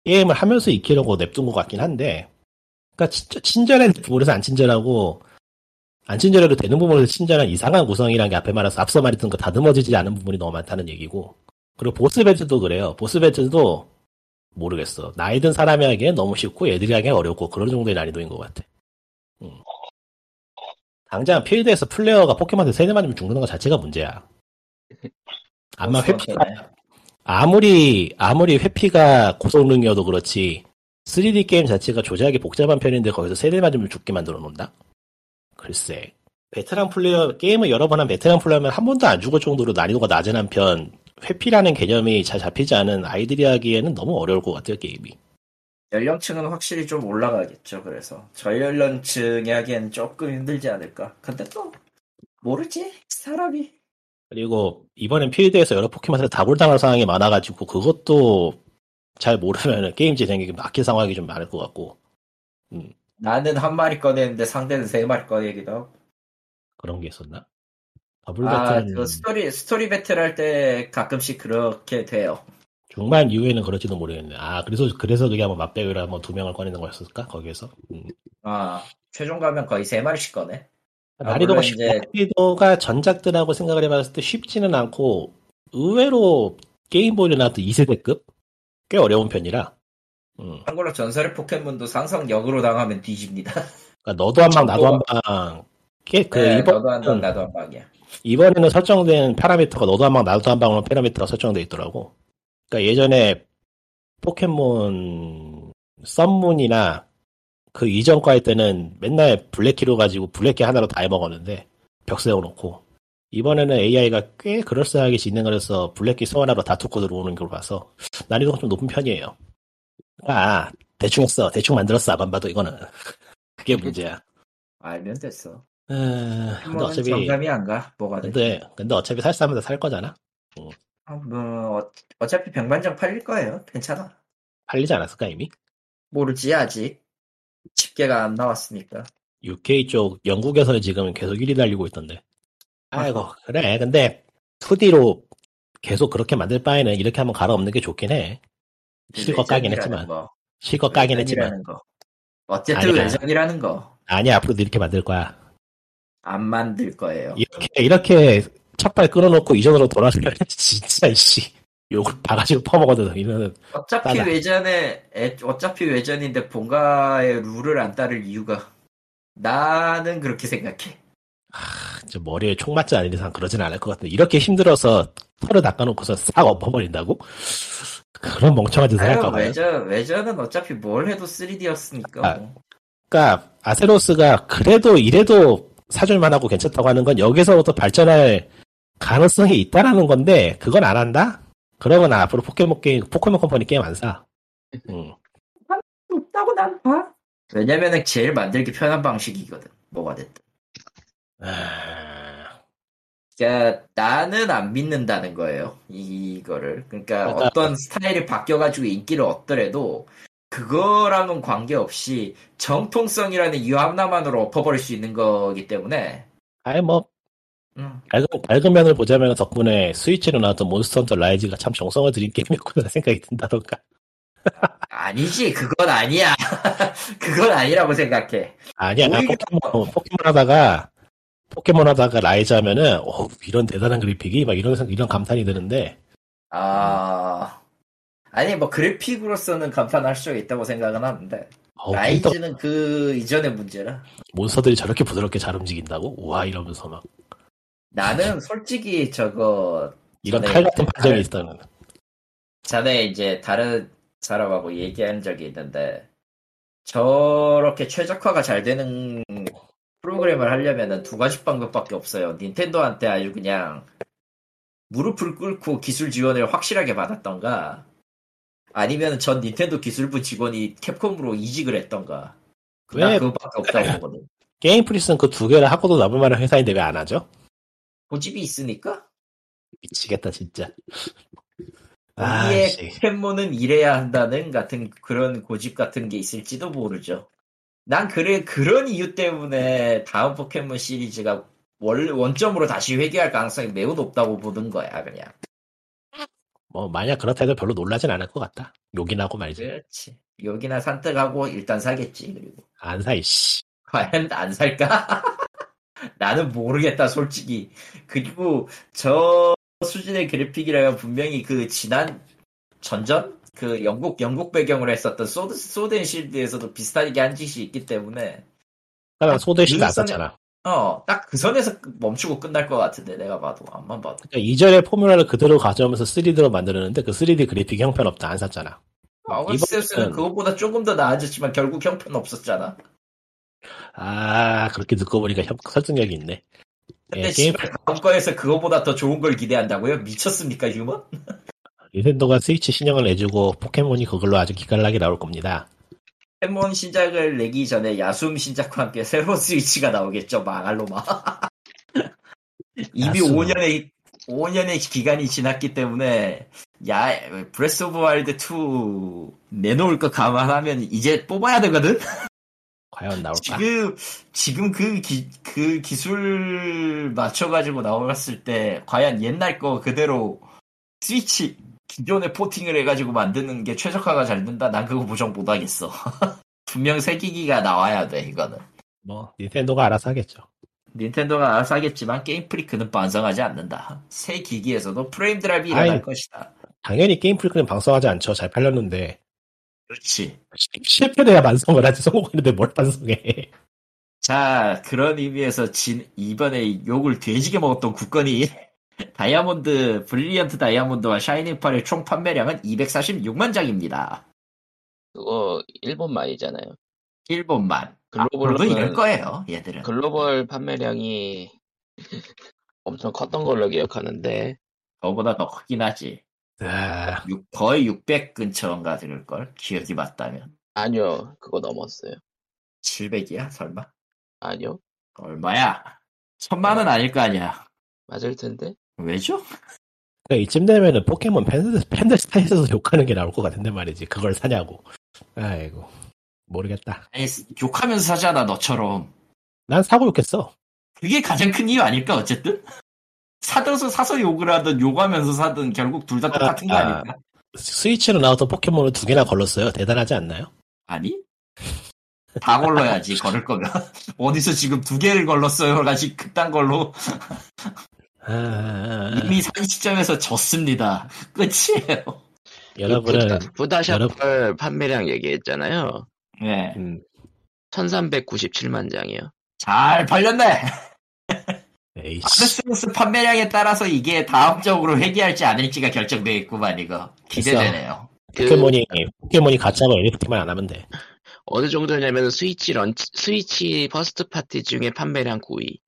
게임을 하면서 익히려고 냅둔 것 같긴 한데 그러니까 진짜 친절한 부분에서 안 친절하고 안 친절해도 되는 부분에서 친절한 이상한 구성이라는 게 앞에 말해서 앞서 말했던 거 다듬어지지 않은 부분이 너무 많다는 얘기고 그리고 보스 배틀도 그래요. 보스 배틀도 모르겠어. 나이 든 사람이 하기엔 너무 쉽고 애들이 하기엔 어렵고 그런 정도의 난이도인 것 같아. 음. 당장 필드에서 플레이어가 포켓몬한테 세대 맞으면 죽는 것 자체가 문제야. 아마 회피가 아무리 아무리 회피가 고성능이어도 그렇지 3D 게임 자체가 조작이 복잡한 편인데 거기서 세대 맞으면 죽게 만들어 놓는다? 글쎄 베테랑 플레이어 게임을 여러 번 한 베테랑 플레이어면 한 번도 안 죽을 정도로 난이도가 낮은 한편 회피라는 개념이 잘 잡히지 않은 아이들이 하기에는 너무 어려울 것 같아요 게임이 연령층은 확실히 좀 올라가겠죠. 그래서 저연령층이 하기엔 조금 힘들지 않을까. 근데 또 모르지 사람이. 그리고 이번엔 필드에서 여러 포켓몬한테 다굴당할 상황이 많아가지고 그것도 잘 모르면 게임 진행이 막힐 상황이 좀 많을 것 같고 나는 한 마리 꺼내는데 상대는 세 마리 꺼내기도 하고. 그런 게 있었나? 더블 아, 배틀은 그 스토리 스토리 배틀 할 때 가끔씩 그렇게 돼요. 중반 이후에는 그럴지도 모르겠네. 아 그래서 그래서 그게 한번 맞배틀을 한번 두 명을 꺼내는 거였을까 거기에서? 음. 아, 최종 가면 거의 세 마리씩 꺼내. 아, 난이도가 물론 쉽, 이제- 난이도가 전작들하고 생각을 해봤을 때 쉽지는 않고 의외로 게임보이에 나왔던 2세대급 꽤 어려운 편이라. 음. 참고로 전설의 포켓몬도 상성 역으로 당하면 뒤집니다. 그러니까 너도 한 방 나도 한 방. 그 네, 이번 너도 한 방, 나도 한 방이야. 이번에는 설정된 파라미터가 너도 한 방 나도 한 방으로 파라미터가 설정돼 있더라고. 그러니까 예전에 포켓몬 썬문이나 그 이전 과일 때는 맨날 블랙키로 가지고 블랙키 하나로 다 해먹었는데 벽 세워놓고 이번에는 AI가 꽤 그럴싸하게 진행을 해서 블랙키 소환하러 다투고 들어오는 걸 봐서 난이도가 좀 높은 편이에요. 아 대충 했어 대충 만들었어 안 봐도 이거는 그게 문제야. 알면 됐어. 에, 근데 어차피 정감이 안 가. 뭐가 돼. 근데 근데 어차피 살 사람은 다살 거잖아. 아, 뭐 어, 어차피 병반정 팔릴 거예요. 괜찮아. 팔리지 않았을까 이미? 모르지 아직. 집계가 안 나왔으니까. UK 쪽 영국에서 지금 계속 1위 달리고 있던데. 아이고 그래 근데 2D로 계속 그렇게 만들 바에는 이렇게 한번 갈아엎는 게 좋긴 해. 실거 까긴 했지만. 거, 실거 까긴 했지만. 거. 어쨌든 아니야. 외전이라는 거안 아니, 앞으로도 이렇게 만들 거야. 만들 거예요. 이렇게, 이렇게 첫발 끊어놓고 이전으로 돌아서면 진짜, 이씨. 욕을 바가지로 퍼먹어도 이러는. 어차피 따라. 외전에 애- 어차피 외전인데 본가의 룰을 안 따를 이유가 나는 그렇게 생각해. 저 머리에 총 맞지 않은 이상 그러진 않을 것 같은데. 이렇게 힘들어서 털을 닦아놓고서 싹 엎어버린다고? 그런 멍청한 짓을 할까 봐요. 외전 외전은 어차피 뭘 해도 3D였으니까. 아, 그러니까 아세로스가 그래도 이래도 사줄만 하고 괜찮다고 하는 건 여기서부터 발전할 가능성이 있다라는 건데 그건 안 한다? 그러면 앞으로 포켓몬 게임 포켓몬 컴퍼니 게임 안 사. 응. 없다고 난 봐. 왜냐면은 제일 만들기 편한 방식이거든. 뭐가 됐든. 아, 그러니까 나는 안 믿는다는 거예요. 이거를. 그러니까 그러니까- 어떤 스타일이 바뀌어가지고 인기를 얻더라도 그거랑은 관계없이 정통성이라는 이유 하나만으로 엎어버릴 수 있는 거기 때문에 아예 뭐 음, 밝은, 밝은 면을 보자면 덕분에 스위치로 나왔던 몬스터 헌터 라이즈가 참 정성을 들인 게임이었구나 생각이 든다던가. 아니지 그건 아니야. 그건 아니라고 생각해. 아니야 나 오히려- 포켓몬, 포켓몬 하다가 포켓몬 하다가 라이즈 하면은 어 이런 대단한 그래픽이 막 이런 생- 이런 감탄이 드는데 아 아니 뭐 그래픽으로서는 감탄할 수가 있다고 생각은 하는데 어, 라이즈는 그 이전의 문제라. 몬스터들이 저렇게 부드럽게 잘 움직인다고? 우와 이러면서 막 나는 솔직히 저거 이런 네, 칼 같은 판정이 있다는 전에 이제 다른 사람하고 얘기한 적이 있는데 저렇게 최적화가 잘 되는 프로그램을 하려면은 두 가지 방법밖에 없어요. 닌텐도한테 아주 그냥 무릎을 꿇고 기술 지원을 확실하게 받았던가 아니면 전 닌텐도 기술부 직원이 캡콤으로 이직을 했던가 난 왜? 그거밖에 없다고 보거든. 게임 프리스는 그 두 개를 하고도 남을 만한 회사인데 왜 안 하죠? 고집이 있으니까 미치겠다 진짜 우리의 아씨 팬모는 이래야 한다는 같은 그런 고집 같은 게 있을지도 모르죠. 난 그래 그런 이유 때문에 다음 포켓몬 시리즈가 원 원점으로 다시 회귀할 가능성이 매우 높다고 보는 거야 그냥. 뭐 만약 그렇다 해도 별로 놀라진 않을 것 같다 욕이나 하고 말이지 그렇지. 욕이나 산뜻하고 일단 사겠지 그리고 안 사 이 씨 과연 안 살까? 나는 모르겠다 솔직히. 그리고 저 수준의 그래픽이라면 분명히 그 지난 전전? 그 영국 영국 배경으로 했었던 Sword Sword and Shield에서도 비슷하게 한 짓이 있기 때문에. 그러니까 Sword Shield도 안 그랬잖아. 어 딱 그 선에서 멈추고 끝날 것 같은데 내가 봐도. 암만 봐도. 그러니까 이전의 formula를 그대로 가져오면서 3D로 만들었는데 그 3D 그래픽 형편없다 안 샀잖아. 이번에는- 그것보다 조금 더 나아졌지만 결국 형편 없었잖아. 아 그렇게 듣고 보니까 형, 설득력이 있네 근데 예, 게임 다음 거에서 그거보다 더 좋은 걸 기대한다고요? 미쳤습니까 human? 닌텐도가 스위치 신형을 내주고 포켓몬이 그걸로 아주 기깔나게 나올 겁니다 포켓몬 신작을 내기 전에 야숨 신작과 함께 새로운 스위치가 나오겠죠, 망할 놈아. 이미 야숨. 5년의, 5년의 기간이 지났기 때문에, 야, Breath of Wild 2 내놓을 거 감안하면 이제 뽑아야 되거든? 과연 나올까? 지금, 지금 그 기, 그 기술 맞춰가지고 나왔을 때, 과연 옛날 거 그대로 스위치, 기존에 porting을 해가지고 만드는 게 최적화가 잘 된다? 난 그거 보장 못하겠어. 분명 새 기기가 나와야 돼, 이거는. 뭐 닌텐도가 알아서 하겠죠 닌텐도가 알아서 하겠지만 게임 프리크는 반성하지 않는다. 새 기기에서도 프레임 drop이 일어날 아이. 것이다. 당연히 게임 프리크는 반성하지 않죠 잘 팔렸는데 그렇지. 실패돼야 반성을 하지 성공했는데 뭘 반성해 자, 그런 의미에서 진, 이번에 욕을 돼지게 먹었던 국건이 다이아몬드, Brilliant Diamond와 Shining Pearl의 총 판매량은 246만 장입니다. 그거 일본만이잖아요. 일본만. 글로벌로는- 앞으로도 이럴 거예요, 얘들은. 글로벌 판매량이 엄청 컸던 걸로 기억하는데 저보다 더 크긴 하지. 아, 육- 거의 600 근처인가 들을걸? 기억이 맞다면. 아니요 그거 넘었어요. 700이야, 설마? 아니요 얼마야? 천만은 아닐 거 아니야. 맞을 텐데 왜죠? 그러니까 이쯤 되면은 포켓몬 팬들, 팬들 스타일에서 욕하는 게 나올 것 같은데 말이지 그걸 사냐고 아이고 모르겠다 아니, 욕하면서 사잖아, 너처럼. 난 사고 욕했어 그게 가장 큰 이유 아닐까, 어쨌든? 사들어서 사서 욕을 하든 욕하면서 사든 결국 둘 다 똑같은 거 아, 아닐까? 스위치로 나왔던 포켓몬을 두 개나 걸렀어요. 대단하지 않나요? 아니? 다 걸러야지 걸을 거면 어디서 지금 두 개를 걸렀어요 가지 그딴 걸로 아, 아, 아. 이미 산 시점에서 졌습니다 끝이에요 여러분은 부다, 부다샵 판매량 얘기했잖아요. 네. 음, 1397만 장이요. 잘 팔렸네 에이씨. 아드센스 판매량에 따라서 이게 다음적으로 회귀할지 아닐지가 결정돼 있구만 이거 기대되네요 그 포켓몬이 포켓몬이 가짜로 NFT만 안 하면 돼. 어느 정도냐면 스위치 launch, 스위치 first party 중에 판매량 9위.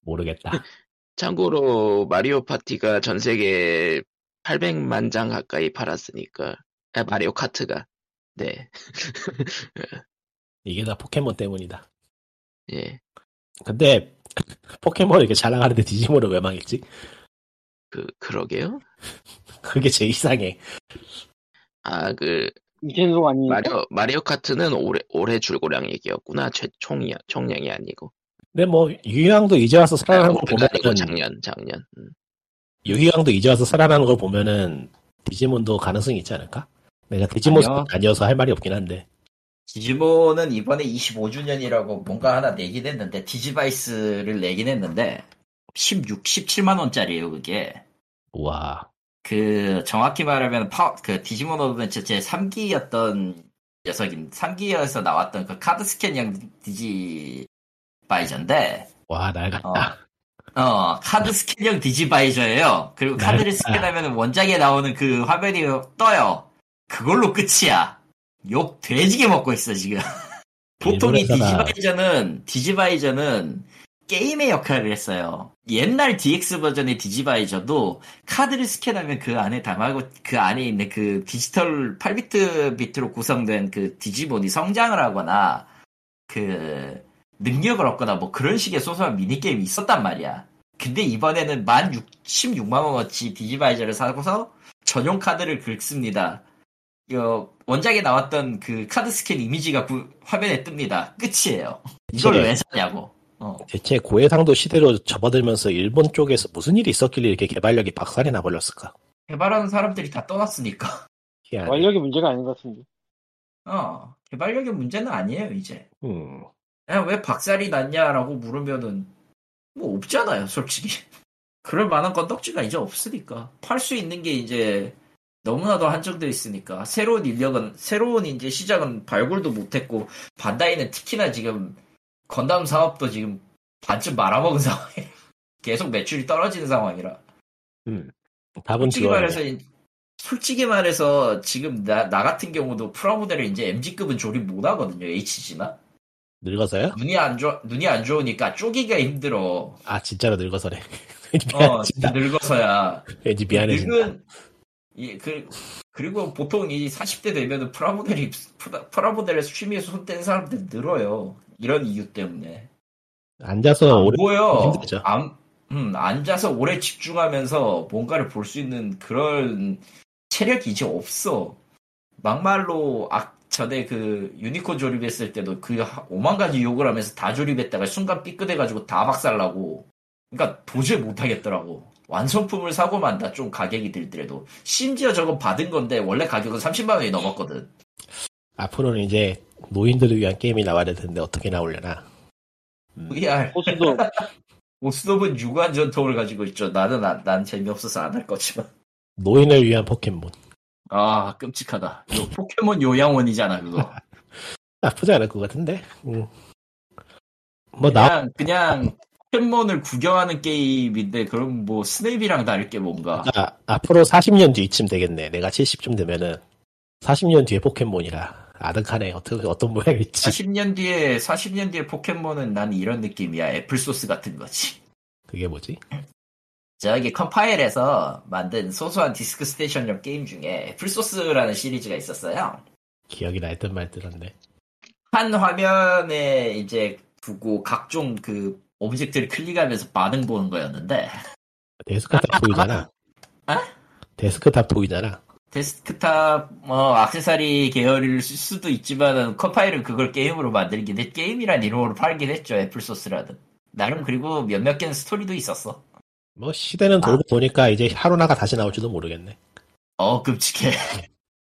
모르겠다. 참고로 마리오 파티가 전 세계 800만 장 가까이 팔았으니까. 아, 마리오 카트가. 네. 이게 다 포켓몬 때문이다. 예. 근데 포켓몬을 이렇게 자랑하는데 디지몬을 왜 망했지? 그, 그러게요. 그게 제일 이상해. 아, 그, 닌텐도 아니니까 마리오, 마리오 카트는 올해, 올해 줄고량 얘기였구나. 최, 총이, 총량이 아니고. 근데 뭐 유희왕도 이제 와서 살아나는 걸 보면은 작년, 작년. 음. 유희왕도 이제 와서 살아나는 걸 보면은 디지몬도 가능성이 있지 않을까? 내가 디지몬 아니요. 아니어서 할 말이 없긴 한데 디지몬은 이번에 25주년이라고 뭔가 하나 내긴 했는데 디지바이스를 내긴 했는데 16, 17만 원짜리예요 그게 우와 그 정확히 말하면 파, 그 디지몬 어드벤처 제 3기였던 녀석인 3기에서 나왔던 그 카드 스캔형 디지바이저인데 와 낡았다. 어 카드 스캔형 디지바이저예요. 그리고 카드를. 스캔하면 원작에 나오는 그 화면이 떠요. 그걸로 끝이야. 욕 돼지게 먹고 있어 지금. 보통 이 일본에서나- 디지바이저는 디지바이저는 게임의 역할을 했어요. 옛날 DX 버전의 디지바이저도 카드를 스캔하면 그 안에 담아고 그 안에 있는 그 디지털 8비트 비트로 구성된 그 디지몬이 성장을 하거나 그 능력을 얻거나 뭐 그런 식의 소소한 미니게임이 있었단 말이야. 근데 이번에는 만 16만원어치 디지바이저를 사고서 전용 카드를 긁습니다. 어, 원작에 나왔던 그 카드 스캔 이미지가 구- 화면에 뜹니다. 끝이에요. 이걸. 왜 사냐고. 어. 대체 고해상도 시대로 접어들면서 일본 쪽에서 무슨 일이 있었길래 이렇게 개발력이 박살이 나버렸을까? 개발하는 사람들이 다 떠났으니까. 완력이 문제가 아닌 것 같은데 어, 개발력의 문제는 아니에요, 이제. 음, 야, 왜 박살이 났냐라고 물으면은, 뭐, 없잖아요, 솔직히. 그럴 만한 건덕지가 이제 없으니까. 팔 수 있는 게 이제, 너무나도 한정되어 있으니까. 새로운 인력은, 새로운 이제 시작은 발굴도 못했고, 반다이는 특히나 지금, 건담 사업도 지금 반쯤 말아먹은 상황이라. 계속 매출이 떨어지는 상황이라. 음. 답은 솔직히 말해서 이- 솔직히 말해서 지금 나, 나 같은 경우도 프라모델을 이제 MG급은 조립 못 하거든요 HG나 늙어서요? 눈이 안 좋아 눈이 안 좋으니까 쪼기가 힘들어 아 진짜로 늙어서래. 어 미안해진다. 늙어서야 왠지 미안해진다. 늙은 이, 그, 그리고 보통 이 40대 되면은 프라모델이 프라- 프라 모델에 취미에서 손뗀 사람들 늘어요 이런 이유 때문에 앉아서 안 오래 보여. 힘들죠. 안, 음, 앉아서 오래 집중하면서 뭔가를 볼 수 있는 그런 체력이 이제 없어. 막말로 아, 전에 그 유니콘 조립했을 때도 그 5만 가지 욕을 하면서 다 조립했다가 순간 삐끗해가지고 다 박살나고. 그러니까 도저히 못하겠더라고. 완성품을 사고 만다 좀 가격이 들더라도 심지어 저거 받은 건데 원래 가격은 30만 원이 넘었거든. 앞으로는 이제 노인들을 위한 게임이 나와야 될 텐데 어떻게 나오려나. VR 호수도 오스톱은 유관 전통을 가지고 있죠. 나는 안- 난 재미없어서 안 할 거지만. 노인을 위한 포켓몬. 아, 끔찍하다. 포켓몬 요양원이잖아, 그거. 나쁘지 않을 것 같은데. 음. 뭐 나, 그냥, 그냥, 포켓몬을 구경하는 게임인데, 그럼 뭐, 스냅이랑 다를 게 뭔가. 아, 앞으로 40년 뒤쯤 되겠네. 내가 70쯤 되면은 40년 뒤에 포켓몬이라 아득하네. 어떻게 어떤 모양일지. 40년 뒤에, 40년 뒤에 포켓몬은 난 이런 느낌이야. 애플소스 같은 거지. 그게 뭐지? 저기 컴파일에서 만든 소소한 디스크 스테이션용 게임 중에 애플소스라는 시리즈가 있었어요. 기억이 날듯 말 듯한데. 한 화면에 이제 두고 각종 그 object를 클릭하면서 반응 보는 거였는데, desktop toy잖아. 아? desktop toy잖아. desktop 뭐 액세서리 계열일 수도 있지만은 컴파일은 그걸 게임으로 만들긴 했 게임이란 이름으로 팔긴 했죠 애플 소스라는 나름 그리고 몇몇 개는 스토리도 있었어 뭐 시대는 돌고 도니까 이제 하루나가 다시 나올지도 모르겠네. 어 끔찍해.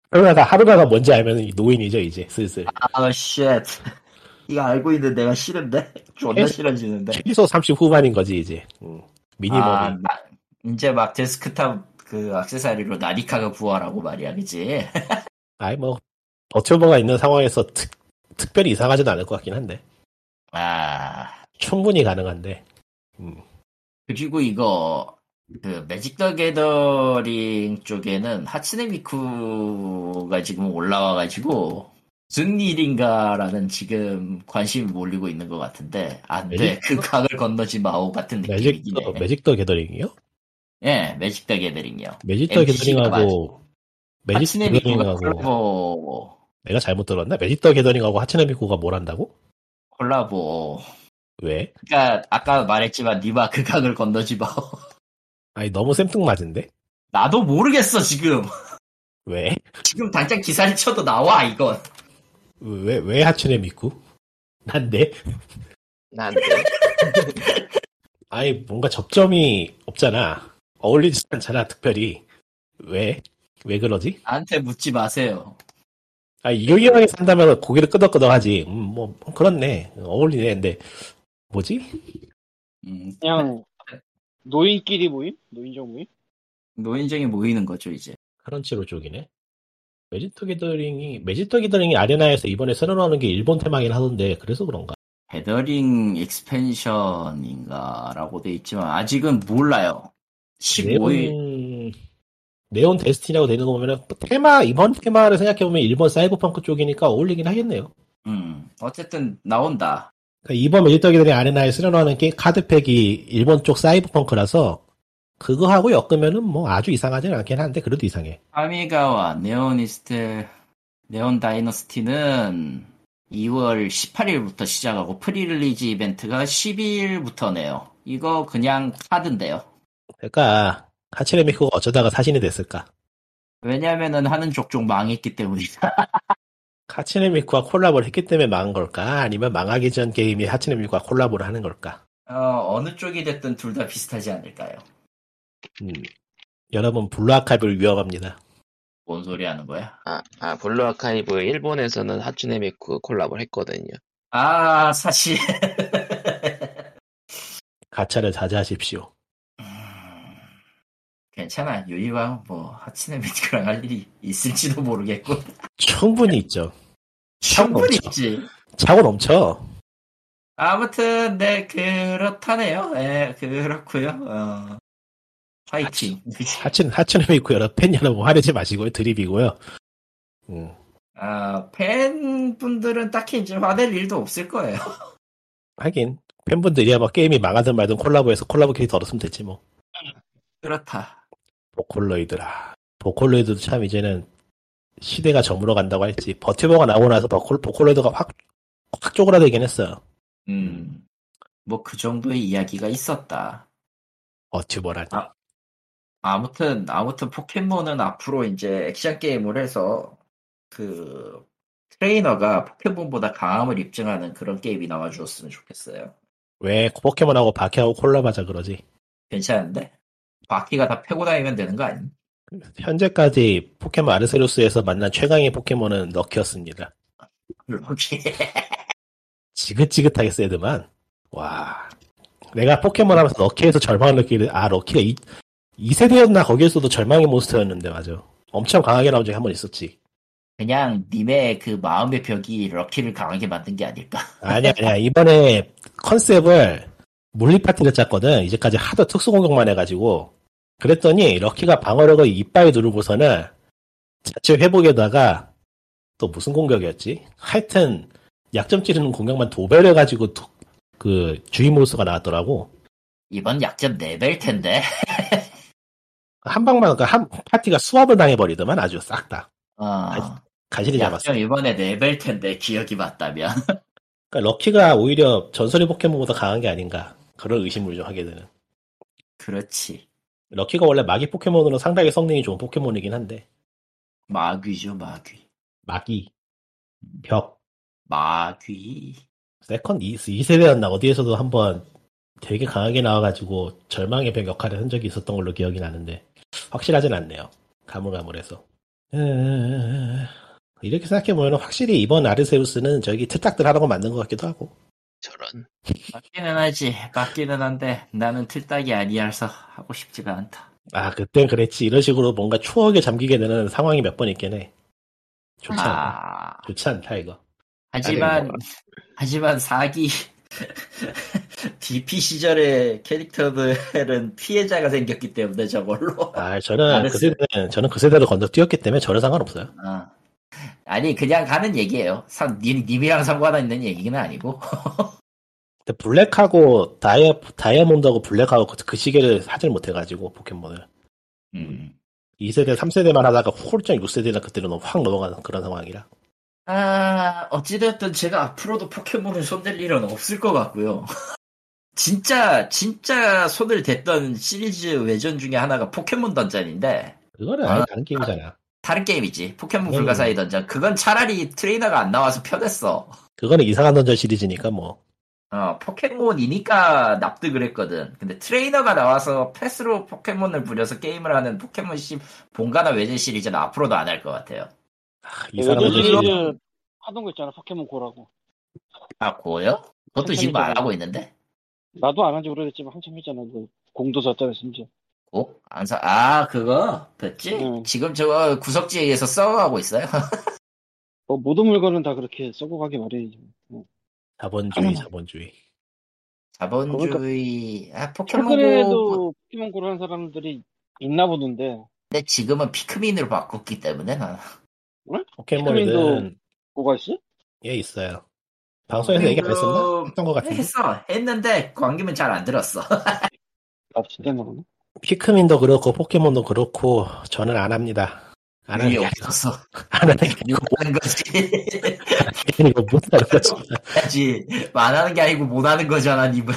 하루나가 하루나가 뭔지 알면 이 노인이죠 이제 슬슬. 아 shit. 이거 알고 있는 내가 싫은데 존나 싫어지는데. 최소 30 후반인 거지 이제. 음, minimum. 아, 나- 이제 막 데스크탑 그 액세서리로 나리카가 부활하고 말이야, 그지? 아이 뭐 버튜버가 있는 상황에서 특, 특별히 이상하지도 않을 것 같긴 한데 아 충분히 가능한데. 음. 그리고 이거 그 매직 더 게더링 쪽에는 하츠네 미쿠가 지금 올라와가지고 무슨 일인가라는 지금 관심이 몰리고 있는 것 같은데 안돼 매직 그 각을 건너지 마오 같은 매직 느낌이긴 더 해. 매직 더 게더링이요? 예, 매직 더 게더링이요. 매직 더 게더링하고 매직 더 게더링하고 콜라보 내가 잘못 들었나? 매직 더 게더링하고 하츠네 미쿠가 뭘 한다고? 콜라보. 왜? 그러니까 아까 말했지만 니마 그 각을 건너지 마오. 아니 너무 쌤뚱 맞은데? 나도 모르겠어 지금. 왜? 지금 당장 기사를 쳐도 나와 이건. 왜, 왜 하츠네 미쿠? 난데? 난데 아니 뭔가 접점이 없잖아. 어울리지 않잖아 특별히. 왜? 왜 그러지? 나한테 묻지 마세요. 아, 이형이형이 산다면 고개를 끄덕끄덕 하지. 음, 뭐, 그렇네. 어울리네. 근데, 뭐지? 음, 그냥 노인끼리 모임? 노인정 모임? 노인정이 모이는 거죠 이제. Crunchyroll 쪽이네. 매직터 게더링이, 매직터 게더링이 아레나에서 이번에 새로 나오는 게 일본 테마긴 하던데, 그래서 그런가? Gathering expansion인가라고 돼 있지만 아직은 몰라요. 15일 네온, Neon Destiny라고 되는 거 보면은, 테마, 이번 테마를 생각해 보면 일본 사이버펑크 쪽이니까 어울리긴 하겠네요. 음, 어쨌든 나온다. 그러니까 이번 Magic: The Gathering Arena에 새로 나오는 게 카드팩이 일본 쪽 사이버펑크라서, 그거하고 엮으면은 뭐 아주 이상하진 않긴 한데, 그래도 이상해. Kamigawa 네오니스트 Neon Dynasty는 2월 18일부터 시작하고 prerelease 이벤트가 12일부터네요. 이거 그냥 카드인데요. 그러니까 하츠네 미쿠가 어쩌다가 사신이 됐을까? 왜냐면은 하는 족족 망했기 때문이다. 하츠네 미쿠와 콜라보를 했기 때문에 망한 걸까? 아니면 망하기 전 게임이 하츠네 미쿠와 콜라보를 하는 걸까? 어, 어느 쪽이 됐든 둘 다 비슷하지 않을까요? 음. 여러분 블루 아카이브를 위협합니다. 뭔 소리 하는 거야? 아, 아 블루 아카이브 일본에서는 하츠네 미쿠 콜라보를 했거든요 아, 사실. 가차를 자제하십시오. 음, 괜찮아. 유이와 뭐 하츠네 미쿠랑 할 일이 있을지도 모르겠고. 충분히 있죠. 충분히 넘쳐. 있지. 차고 넘쳐. 아무튼 네 그렇다네요. 예, 그렇고요. 어, 파이팅. 하츠 하츠네 미쿠 여러 팬 여러분 화내지 마시고요. 드립이고요. 음. 아, 팬분들은 딱히 이제 화낼 일도 없을 거예요. 하긴 팬분들이야 뭐 게임이 망하든 말든 콜라보해서 콜라보 캐릭터 얻었으면 됐지 뭐. 그렇다. 보컬로이드라. 보컬로이드도 참 이제는 시대가 저물어 간다고 할지 버튜버가 나오고 나서 보컬, 보컬로이드가 확, 확 쪼그라들긴 했어요. 음, 뭐 그 정도의 이야기가 있었다. 버튜버라니. 아. 아무튼 아무튼 포켓몬은 앞으로 이제 액션 게임을 해서 그 트레이너가 포켓몬보다 강함을 입증하는 그런 게임이 나와주었으면 좋겠어요. 왜 포켓몬하고 바퀴하고 콜라보하자 그러지? 괜찮은데? 바퀴가 다 패고 다니면 되는 거 아니? 현재까지 포켓몬 아르세우스에서 만난 최강의 포켓몬은 럭키였습니다. 럭키. 지긋지긋하게 세드만. 와. 내가 포켓몬 하면서 럭키에서 절망을 느끼는, 아, 럭키가 이, 이 세대였나? 거기에서도 절망의 몬스터였는데, 맞아. 엄청 강하게 나온 적이 한 번 있었지. 그냥 님의 그 마음의 벽이 럭키를 강하게 만든 게 아닐까? 아니야, 아니야. 이번에 컨셉을 물리 파티를 짰거든. 이제까지 하도 특수 공격만 해가지고. 그랬더니 럭키가 방어력을 이빨에 누르고서는 자체 회복에다가 또 무슨 공격이었지? 하여튼 약점 찌르는 공격만 도배해가지고 도- 그 주인 몬스터가 나왔더라고. 이번 약점 4배일 텐데. 한 방만 그러니까 한 파티가 수압을 당해버리더만 아주 싹 다. 어, 간신히 잡았어. 이번에 4배일 텐데 기억이 맞다면. 그러니까 럭키가 오히려 전설의 포켓몬보다 강한 게 아닌가 그런 의심을 좀 하게 되는. 그렇지. 럭키가 원래 마기 포켓몬으로 상당히 성능이 좋은 포켓몬이긴 한데 마귀죠, 마귀. 마기, 벽, 마귀. second 2, 세대였나 어디에서도 한번 되게 강하게 나와가지고 절망의 벽 역할을 한 적이 있었던 걸로 기억이 나는데 확실하진 않네요. 가물가물해서. 에, 이렇게 생각해보면 확실히 이번 아르세우스는 저기 틀딱들 하라고 만든 것 같기도 하고. 저런. 맞기는 하지. 맞기는 한데 나는 틀딱이 아니라서 하고 싶지가 않다. 아, 그땐 그랬지. 이런 식으로 뭔가 추억에 잠기게 되는 상황이 몇 번 있긴 해. 좋지 않아. 아, 좋지 않다, 이거. 하지만 뭐. 하지만 사기 DP 시절의 캐릭터들은 피해자가 생겼기 때문에 저걸로. 아, 저는 그. 세대는, 저는 그 세대를 건너 뛰었기 때문에 전혀 상관없어요. 아. 아니 그냥 가는 얘기예요. 상, 님, 님이랑 상관있는 얘기는 아니고. 근데 블랙하고 다이아, 다이아몬드하고 블랙하고 그, 그 시기를 하질 못해가지고, 포켓몬을. 음. 2세대, 3세대만 하다가 홀짝 6세대나 그때는 확 넘어가는 그런 상황이라. 아, 어찌됐든 제가 앞으로도 포켓몬을 손댈 일은 없을 것 같고요. 진짜, 진짜 손을 댔던 시리즈 외전 중에 하나가 포켓몬 던전인데, 그거는 아예 아. 다른 게임이잖아. 다른 게임이지. 포켓몬 음. 불가사의 던전. 그건 차라리 트레이너가 안 나와서 편했어. 그거는 이상한 던전 시리즈니까 뭐. 어, 포켓몬이니까 납득을 했거든. 근데 트레이너가 나와서 패스로 포켓몬을 부려서 게임을 하는 포켓몬 시, 본가나 외전 시리즈는 앞으로도 안 할 것 같아요. 아, 이상한 요즘 던전 시리즈. 시리즈 하던 거 있잖아 포켓몬 고라고 아, 고요? 그것도 지금 안 하고 있는데? 나도 안 한 지 오래됐지만 한참 했잖아 그 공도 졌잖아 심지어 고? 안 사, 아, 그거? 됐지? 응. 지금 저거 구석지에 의해서 썩어가고 있어요? 뭐 모든 물건은 다 그렇게 썩어 가기 마련이지 뭐. 자본주의, 자본주의. 자본주의, 아, 포켓몬 고, 최근에도 포켓몬 고를 하는 사람들이 있나 보던데 근데 지금은 피크민으로 바꿨기 때문에 나. 포켓몬은, 뭐가 있어? 예, 있어요. 방송에서 얘기 안 했었나? 그, 했던 것 같은데. 했어. 했는데, 광기면 잘 안 들었어. 나 진짜 모르네 피크민도 그렇고, 포켓몬도 그렇고, 저는 안 합니다. 안 하는 게 없어서. 안 하는 게 아니고, 못하는 거지. 아니고 못하는 거지. 해야지. 안 하는 게 아니고 못 하는 거잖아, 님은.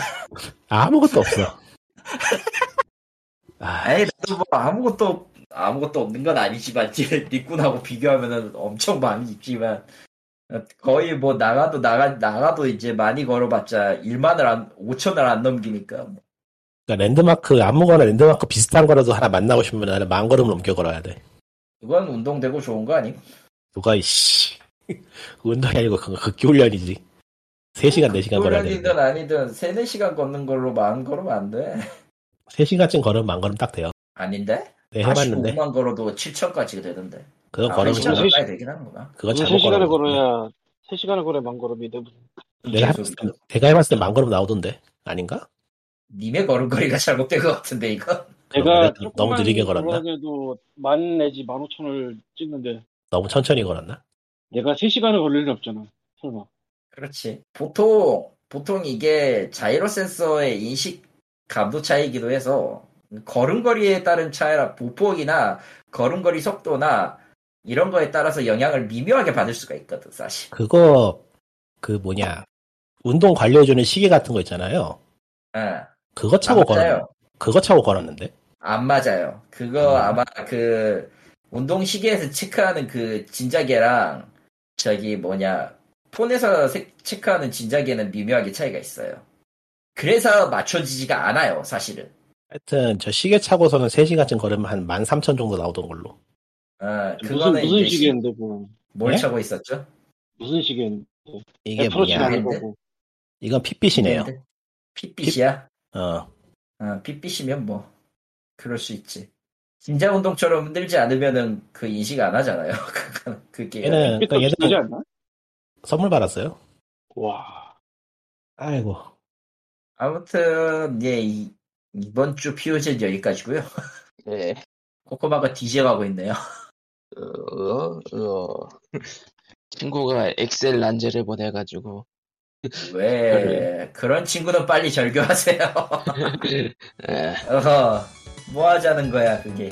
아무것도 없어. 아, 에이, 나도 뭐 아무것도, 아무것도 없는 건 아니지만, 니꾼하고 비교하면은 엄청 많이 있지만, 거의 뭐 나가도 나가, 나가도 이제 많이 걸어봤자 1만을 안, 5천을 안 넘기니까. 뭐. 그러니까 랜드마크, 아무거나 랜드마크 비슷한 거라도 하나 만나고 싶으면 나는 만 걸음 넘겨 걸어야 돼. 그건 운동되고 좋은 거 아니? 누가, 이씨. 운동이 아니고, 그거 극기훈련이지. 3시간, 4시간 걸어야 훈련이든 되는데. 아니든 3, 4시간 걷는 걸로 만 걸으면 안 돼. 3시간쯤 걸으면 만 걸음 딱 돼요. 아닌데? 네, 해봤는데. 45만 걸어도 7천까지 되던데. 그건 아, 걸으면 시간 좀, 가까이 되긴 하는구나. 그건 잘못 3시간을 걸어. 걸어야 3시간을 걸어야 만 걸음이 돼 무슨 내가 해봤을 때, 내가 해봤을 때 만 걸음 나오던데. 아닌가? 님의 걸음걸이가 잘못된 것 같은데, 이거? 내가 너무 느리게 걸었나? 걸어도 만 내지 만 오천을 찍는데 너무 천천히 걸었나? 내가 3시간을 걸릴 일 없잖아 설마 그렇지. 보통, 보통 이게 자이로 센서의 인식 감도 차이기도 해서, 걸음걸이에 따른 차이라, 보폭이나 걸음걸이 속도나, 이런 거에 따라서 영향을 미묘하게 받을 수가 있거든, 사실. 그거, 그 뭐냐. 운동 관리해주는 시계 같은 거 있잖아요. 예. 그거 차고 맞아요. 그거 차고 걸었는데. 안 맞아요. 그거 음. 아마 그 운동 시계에서 체크하는 그 진자계랑 저기 뭐냐 폰에서 세- 체크하는 진자계는 미묘하게 차이가 있어요. 그래서 맞춰지지가 않아요, 사실은. 하여튼, 저 시계 차고서는 3시간쯤 걸으면 한 13,000 정도 나오던 걸로. 어, 무슨 그거는 무슨 시- 시계인데 뭐 뭘 네? 차고 있었죠? 무슨 시계인데 이게? 거고 이건 핏빛이네요. 핏빛이야? 어. 어, 핏빛이면 뭐 그럴 수 있지. 진자 운동처럼 흔들지 않으면은 그 인식 안 하잖아요. 그게 얘는, 그러니까 얘는 않나? 선물 받았어요. 와 아이고. 아무튼 예 이, 이번 주 POG는 여기까지고요. 네. 코코마가 가고 있네요. 어, 어. 친구가 엑셀 난제를 보내가지고 왜 그런 친구는 빨리 절교하세요. 에, 어허, 뭐 하자는 거야 그게.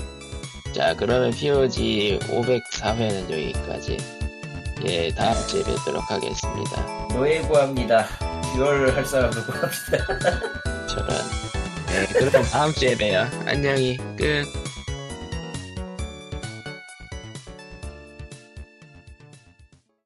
자 그러면 POG 504회는 여기까지 예 다음 주에 뵙도록 하겠습니다 노예 구합니다. 듀얼 할 사람 누구 합니다. 저런 네, 그럼 다음 주에 봬요 안녕히 끝